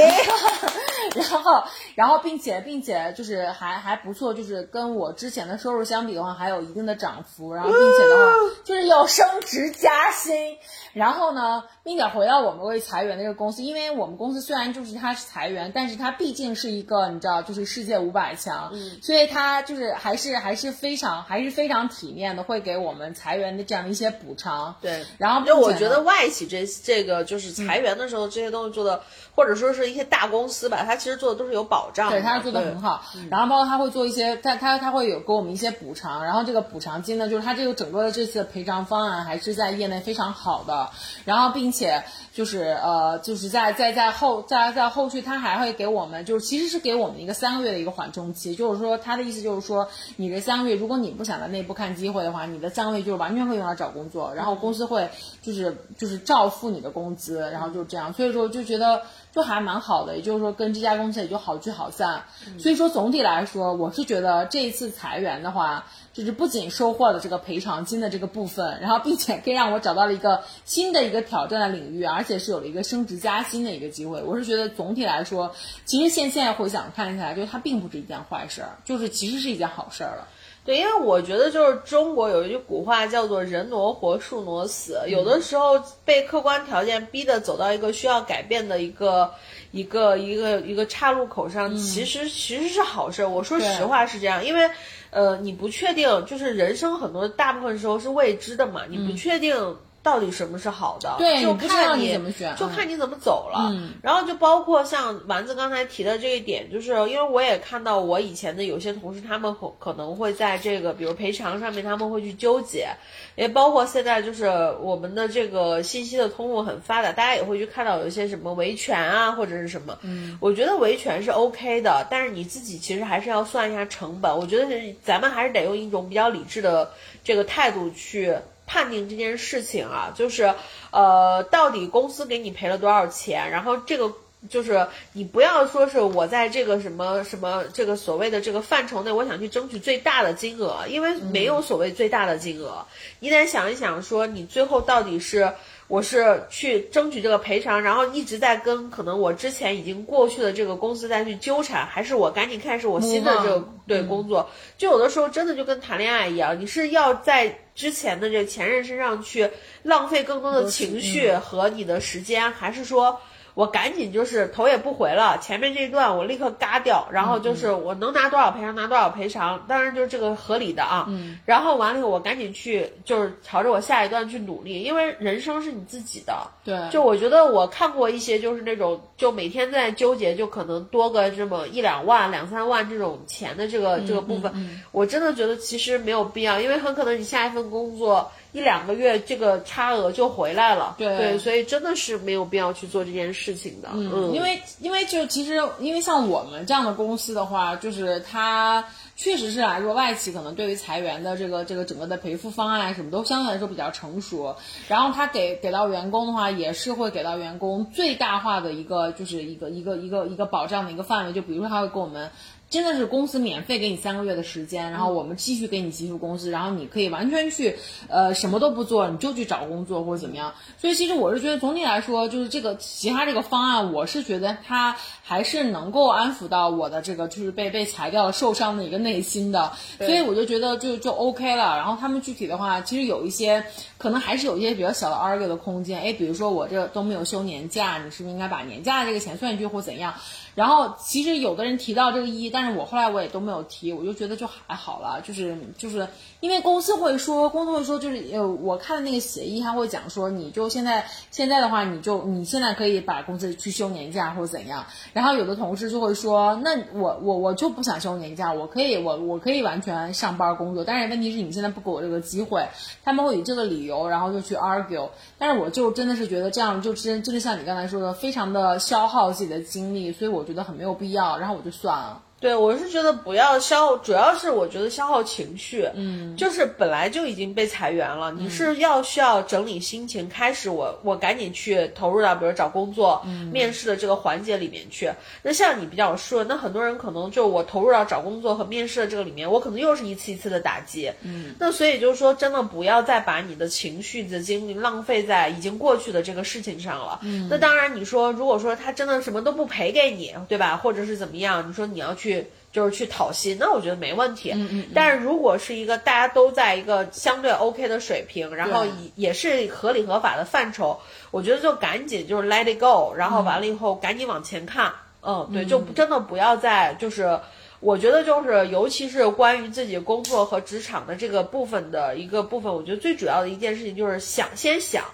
<laughs> 然后，然后，并且，并且就是还还不错，就是跟我之前的收入相比的话，还有一定的涨幅。然后，并且的话，就是有升职加薪。然后呢，并且回到我们为裁员的这个公司，因为我们公司虽然就是它是裁员，但是它毕竟是一个你知道，就是世界五百强。嗯，所以它就是还是还是非常还是非常体面的，会给我们裁员的这样的一些补偿。对，然后就我觉得外企这这个就是裁员的时候，这些东西做的，或者说是一些大公司吧，它其实做的都是有保障的。对，他做的很好。然后包括他会做一些，他他他会有给我们一些补偿，然后这个补偿金呢，就是他这个整个的这次赔偿方案还是在业内非常好的。然后并且就是呃，就是在在在后在在后续，他还会给我们，就是其实是给我们一个三个月的一个缓冲期，就是说他的意思就是说，你这三个月如果你不想在内部看机会的话，你的三个月就是完全可以用来找工作，然后公司会就是就是照付你的工资，然后就这样，所以说就觉得。就还蛮好的，也就是说跟这家公司也就好聚好散。所以说总体来说，我是觉得这一次裁员的话，就是不仅收获了这个赔偿金的这个部分，然后并且可以让我找到了一个新的一个挑战的领域，而且是有了一个升职加薪的一个机会。我是觉得总体来说，其实现现在回想看起来，就是它并不是一件坏事儿，就是其实是一件好事儿了。对，因为我觉得就是中国有一句古话叫做“人挪活，树挪死”，有的时候被客观条件逼得走到一个需要改变的一个一个一个一个岔路口上，其实其实是好事。我说实话是这样，因为呃，你不确定，就是人生很多大部分时候是未知的嘛，你不确定。到底什么是好的？对就看你怎么选就看你怎么走了。嗯然后就包括像丸子刚才提的这一点，就是因为我也看到我以前的有些同事，他们可可能会在这个比如赔偿上面，他们会去纠结，也包括现在就是我们的这个信息的通路很发达，大家也会去看到有一些什么维权啊或者是什么。嗯，我觉得维权是 OK 的，但是你自己其实还是要算一下成本。我觉得是咱们还是得用一种比较理智的这个态度去。判定这件事情啊，就是，呃，到底公司给你赔了多少钱？然后这个就是你不要说是我在这个什么什么这个所谓的这个范畴内，我想去争取最大的金额，因为没有所谓最大的金额，你得想一想，说你最后到底是。我是去争取这个赔偿，然后一直在跟可能我之前已经过去的这个公司再去纠缠，还是我赶紧开始我新的这个对工作？就有的时候真的就跟谈恋爱一样，你是要在之前的这前任身上去浪费更多的情绪和你的时间，还是说？我赶紧就是头也不回了，前面这一段我立刻嘎掉，然后就是我能拿多少赔偿拿多少赔偿，当然就是这个合理的啊。嗯。然后完了以后，我赶紧去就是朝着我下一段去努力，因为人生是你自己的。对。就我觉得我看过一些就是那种就每天在纠结，就可能多个这么一两万、两三万这种钱的这个这个部分，我真的觉得其实没有必要，因为很可能你下一份工作。一两个月，这个差额就回来了。对所以真的是没有必要去做这件事情的。嗯，因为因为就其实因为像我们这样的公司的话，就是它确实是来说，外企可能对于裁员的这个这个整个的赔付方案什么都相对来说比较成熟，然后他给给到员工的话，也是会给到员工最大化的一个就是一个一个一个一个保障的一个范围，就比如说他会给我们。真的是公司免费给你三个月的时间，然后我们继续给你给付工资，然后你可以完全去，呃，什么都不做，你就去找工作或者怎么样。所以其实我是觉得总体来说，就是这个其他这个方案，我是觉得它还是能够安抚到我的这个就是被被裁掉受伤的一个内心的，所以我就觉得就就 OK 了。然后他们具体的话，其实有一些可能还是有一些比较小的 argue 的空间，哎，比如说我这都没有休年假，你是不是应该把年假的这个钱算进去或怎样？然后其实有的人提到这个一，但是我后来我也都没有提，我就觉得就还好了，就是就是因为公司会说，公司会说，就是呃，我看的那个协议，他会讲说，你就现在现在的话，你就你现在可以把公司去休年假或者怎样。然后有的同事就会说，那我我我就不想休年假，我可以我我可以完全上班工作，但是问题是你现在不给我这个机会，他们会以这个理由，然后就去 argue。但是我就真的是觉得这样就真真的像你刚才说的，非常的消耗自己的精力，所以我觉得很没有必要，然后我就算了。对，我是觉得不要消，主要是我觉得消耗情绪，嗯，就是本来就已经被裁员了，你是要需要整理心情，开始我我赶紧去投入到比如找工作、面试的这个环节里面去。那像你比较顺，那很多人可能就我投入到找工作和面试的这个里面，我可能又是一次一次的打击，嗯，那所以就是说，真的不要再把你的情绪、你的精力浪费在已经过去的这个事情上了。嗯，那当然，你说如果说他真的什么都不赔给你，对吧？或者是怎么样？你说你要去。就是去讨薪，那我觉得没问题。嗯嗯。但是如果是一个大家都在一个相对 OK 的水平，然后也也是合理合法的范畴，我觉得就赶紧就是 let it go，然后完了以后赶紧往前看。嗯，对，就真的不要再就是我觉得就是，尤其是关于自己工作和职场的这个部分的一个部分，我觉得最主要的一件事情就是想，先想，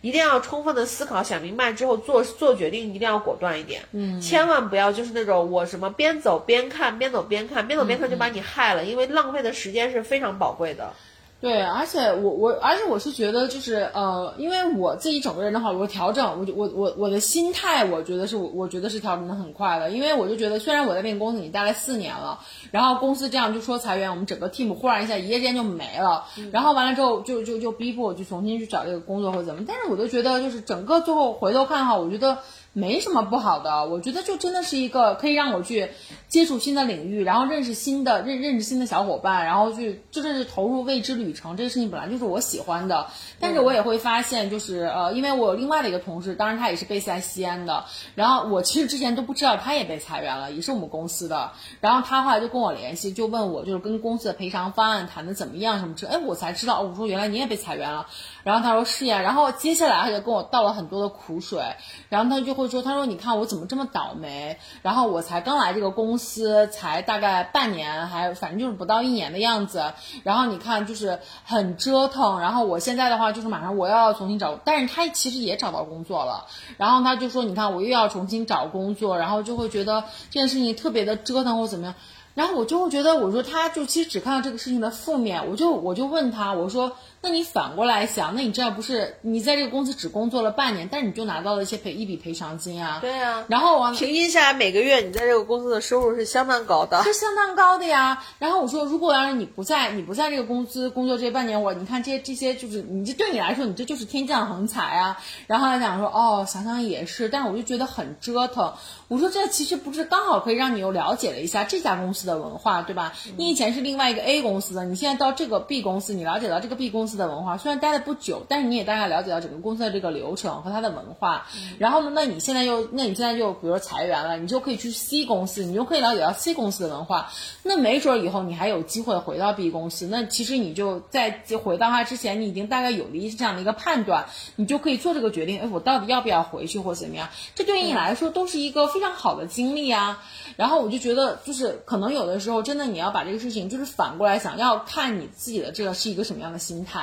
一定要充分的思考，想明白之后做做决定一定要果断一点，嗯，千万不要就是那种我什么边走边看，边走边看，边走边看就把你害了，因为浪费的时间是非常宝贵的。对，而且我我而且我是觉得就是呃，因为我自己整个人的话，我调整，我就我我我的心态，我觉得是我我觉得是调整的很快的，因为我就觉得虽然我在那个公司已经待了四年了，然后公司这样就说裁员，我们整个 team 忽然一下一夜之间就没了，然后完了之后就就就逼迫我去重新去找这个工作或者怎么，但是我都觉得就是整个最后回头看哈，我觉得。没什么不好的，我觉得就真的是一个可以让我去接触新的领域，然后认识新的认认识新的小伙伴，然后去就是投入未知旅程。这个事情本来就是我喜欢的，但是我也会发现，就是呃，因为我有另外的一个同事，当然他也是 base 在西安的，然后我其实之前都不知道他也被裁员了，也是我们公司的，然后他后来就跟我联系，就问我就是跟公司的赔偿方案谈的怎么样什么之，哎，我才知道，我说原来你也被裁员了。然后他说是呀，然后接下来他就跟我倒了很多的苦水，然后他就会说，他说你看我怎么这么倒霉，然后我才刚来这个公司才大概半年，还反正就是不到一年的样子，然后你看就是很折腾，然后我现在的话就是马上我要重新找，但是他其实也找到工作了，然后他就说你看我又要重新找工作，然后就会觉得这件事情特别的折腾或怎么样。然后我就会觉得，我说他就其实只看到这个事情的负面，我就我就问他，我说那你反过来想，那你这样不是你在这个公司只工作了半年，但是你就拿到了一些赔一笔赔偿金啊？对啊、然后我平均下来每个月你在这个公司的收入是相当高的。是相当高的呀。然后我说，如果要是你不在，你不在这个公司工作这半年，我你看这些这些就是你这对你来说，你这就是天降横财啊。然后他讲说，哦，想想也是，但是我就觉得很折腾。我说这其实不是刚好可以让你又了解了一下这家公司的文化，对吧？你以前是另外一个 A 公司的，你现在到这个 B 公司，你了解到这个 B 公司的文化，虽然待的不久，但是你也大概了解到整个公司的这个流程和它的文化。然后呢，那你现在又，那你现在又比如说裁员了，你就可以去 C 公司，你就可以了解到 C 公司的文化。那没准儿以后你还有机会回到 B 公司，那其实你就在回到它之前，你已经大概有了一这样的一个判断，你就可以做这个决定。哎，我到底要不要回去或怎么样？这对于你来说都是一个非常好的经历啊。然后我就觉得，就是可能有的时候真的你要把这个事情就是反过来想，要看你自己的这个是一个什么样的心态。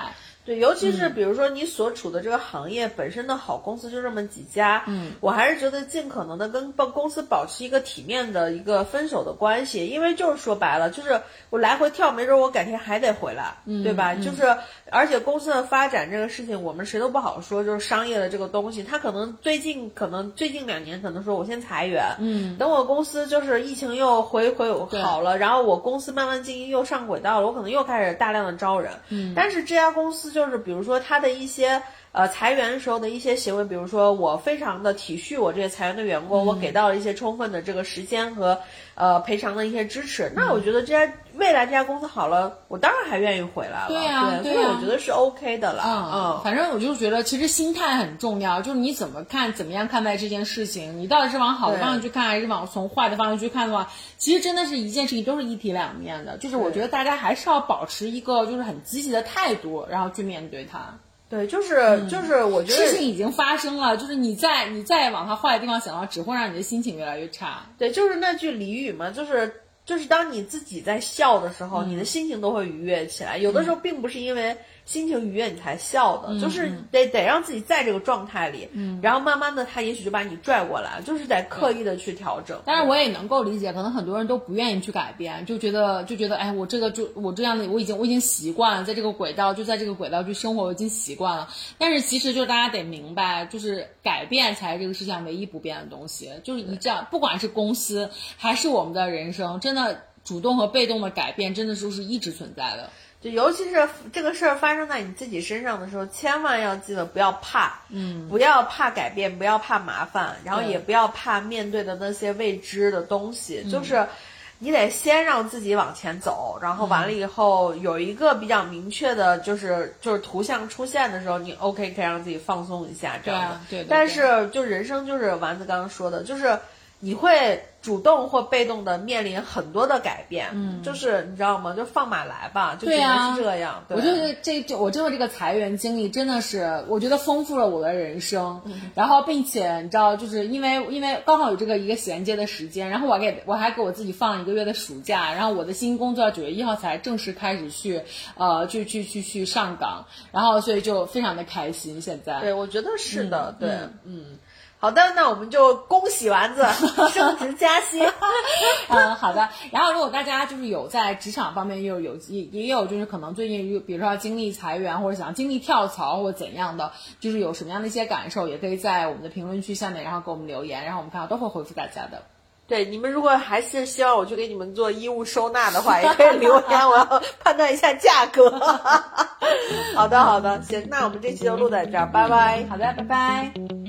对，尤其嗯。是比如说你所处的这个行业本身的好公司就这么几家，嗯，我还是觉得尽可能的跟公公司保持一个体面的一个分手的关系，因为就是说白了，就是我来回跳，没准我改天还得回来，嗯对吧？就是而且公司的发展这个事情，我们谁都不好说，就是商业的这个东西，他可能最近可能最近两年可能说我先裁员，嗯，等我公司就是疫情又回回好了，然后我公司慢慢经营又上轨道了，我可能又开始大量的招人，嗯，但是这家公司就是比如说它的一些。呃，裁员时候的一些行为，比如说我非常的体恤我这些裁员的员工，我给到了一些充分的这个时间和呃赔偿的一些支持。那我觉得这家未来这家公司好了，我当然还愿意回来了。对所以我觉得是 OK 的了。嗯，反正我就觉得，其实心态很重要，就是你怎么看、怎么样看待这件事情，你到底是往好的方向去看，还是往从坏的方向去看的话，其实真的是一件事情都是一体两面的。就是我觉得大家还是要保持一个就是很积极的态度，然后去面对它。对，就是就是，我觉得事情已经发生了，就是你再你再往它坏的地方想的话，只会让你的心情越来越差。对，就是那句俚语嘛，就是就是当你自己在笑的时候，嗯你的心情都会愉悦起来。有的时候并不是因为心情愉悦你才笑的，就是得得让自己在这个状态里，嗯，然后慢慢的他也许就把你拽过来，就是得刻意的去调整。但是，我也能够理解，可能很多人都不愿意去改变，就觉得就觉得，哎，我这个就我这样的，我已经我已经习惯了，在这个轨道就在这个轨道去生活，我已经习惯了。但是其实就是大家得明白，就是改变才是这个世界上唯一不变的东西。就是一这样，不管是公司还是我们的人生，真的主动和被动的改变，真的是是一直存在的。就尤其是这个事儿发生在你自己身上的时候，千万要记得不要怕，嗯，不要怕改变，不要怕麻烦，然后也不要怕面对的那些未知的东嗯西，就是。你得先让自己往前走，然后完了以后有一个比较明确的，就是就是图像出现的时候，你 OK 可以让自己放松一下，这样的。对啊对对但是就人生就是丸子刚刚说的，就是你会主动或被动的面临很多的改变，嗯，就是你知道吗？就放马来吧，就只能是这样。对我就是这这，我真的这个裁员经历真的是，我觉得丰富了我的人生。然后，并且你知道，就是因为因为刚好有这个一个衔接的时间，然后我给我还给我自己放了一个月的暑假，然后我的新工作九月一号才正式开始去呃去去去去上岗，然后所以就非常的开心。现在对，我觉得是的，对，嗯。好的，那我们就恭喜丸子 <laughs> 升职加薪。<laughs> 嗯，好的。然后，如果大家就是有在职场方面又有有也也有就是可能最近有比如说要经历裁员或者想经历跳槽或者怎样的，就是有什么样的一些感受，也可以在我们的评论区下面，然后给我们留言，然后我们看到都会回复大家的。对，你们如果还是希望我去给你们做衣物收纳的话，也可以留言，我要判断一下价格。<laughs> 好的，好的，行，那我们这期就录在这儿，拜拜。好的，拜拜。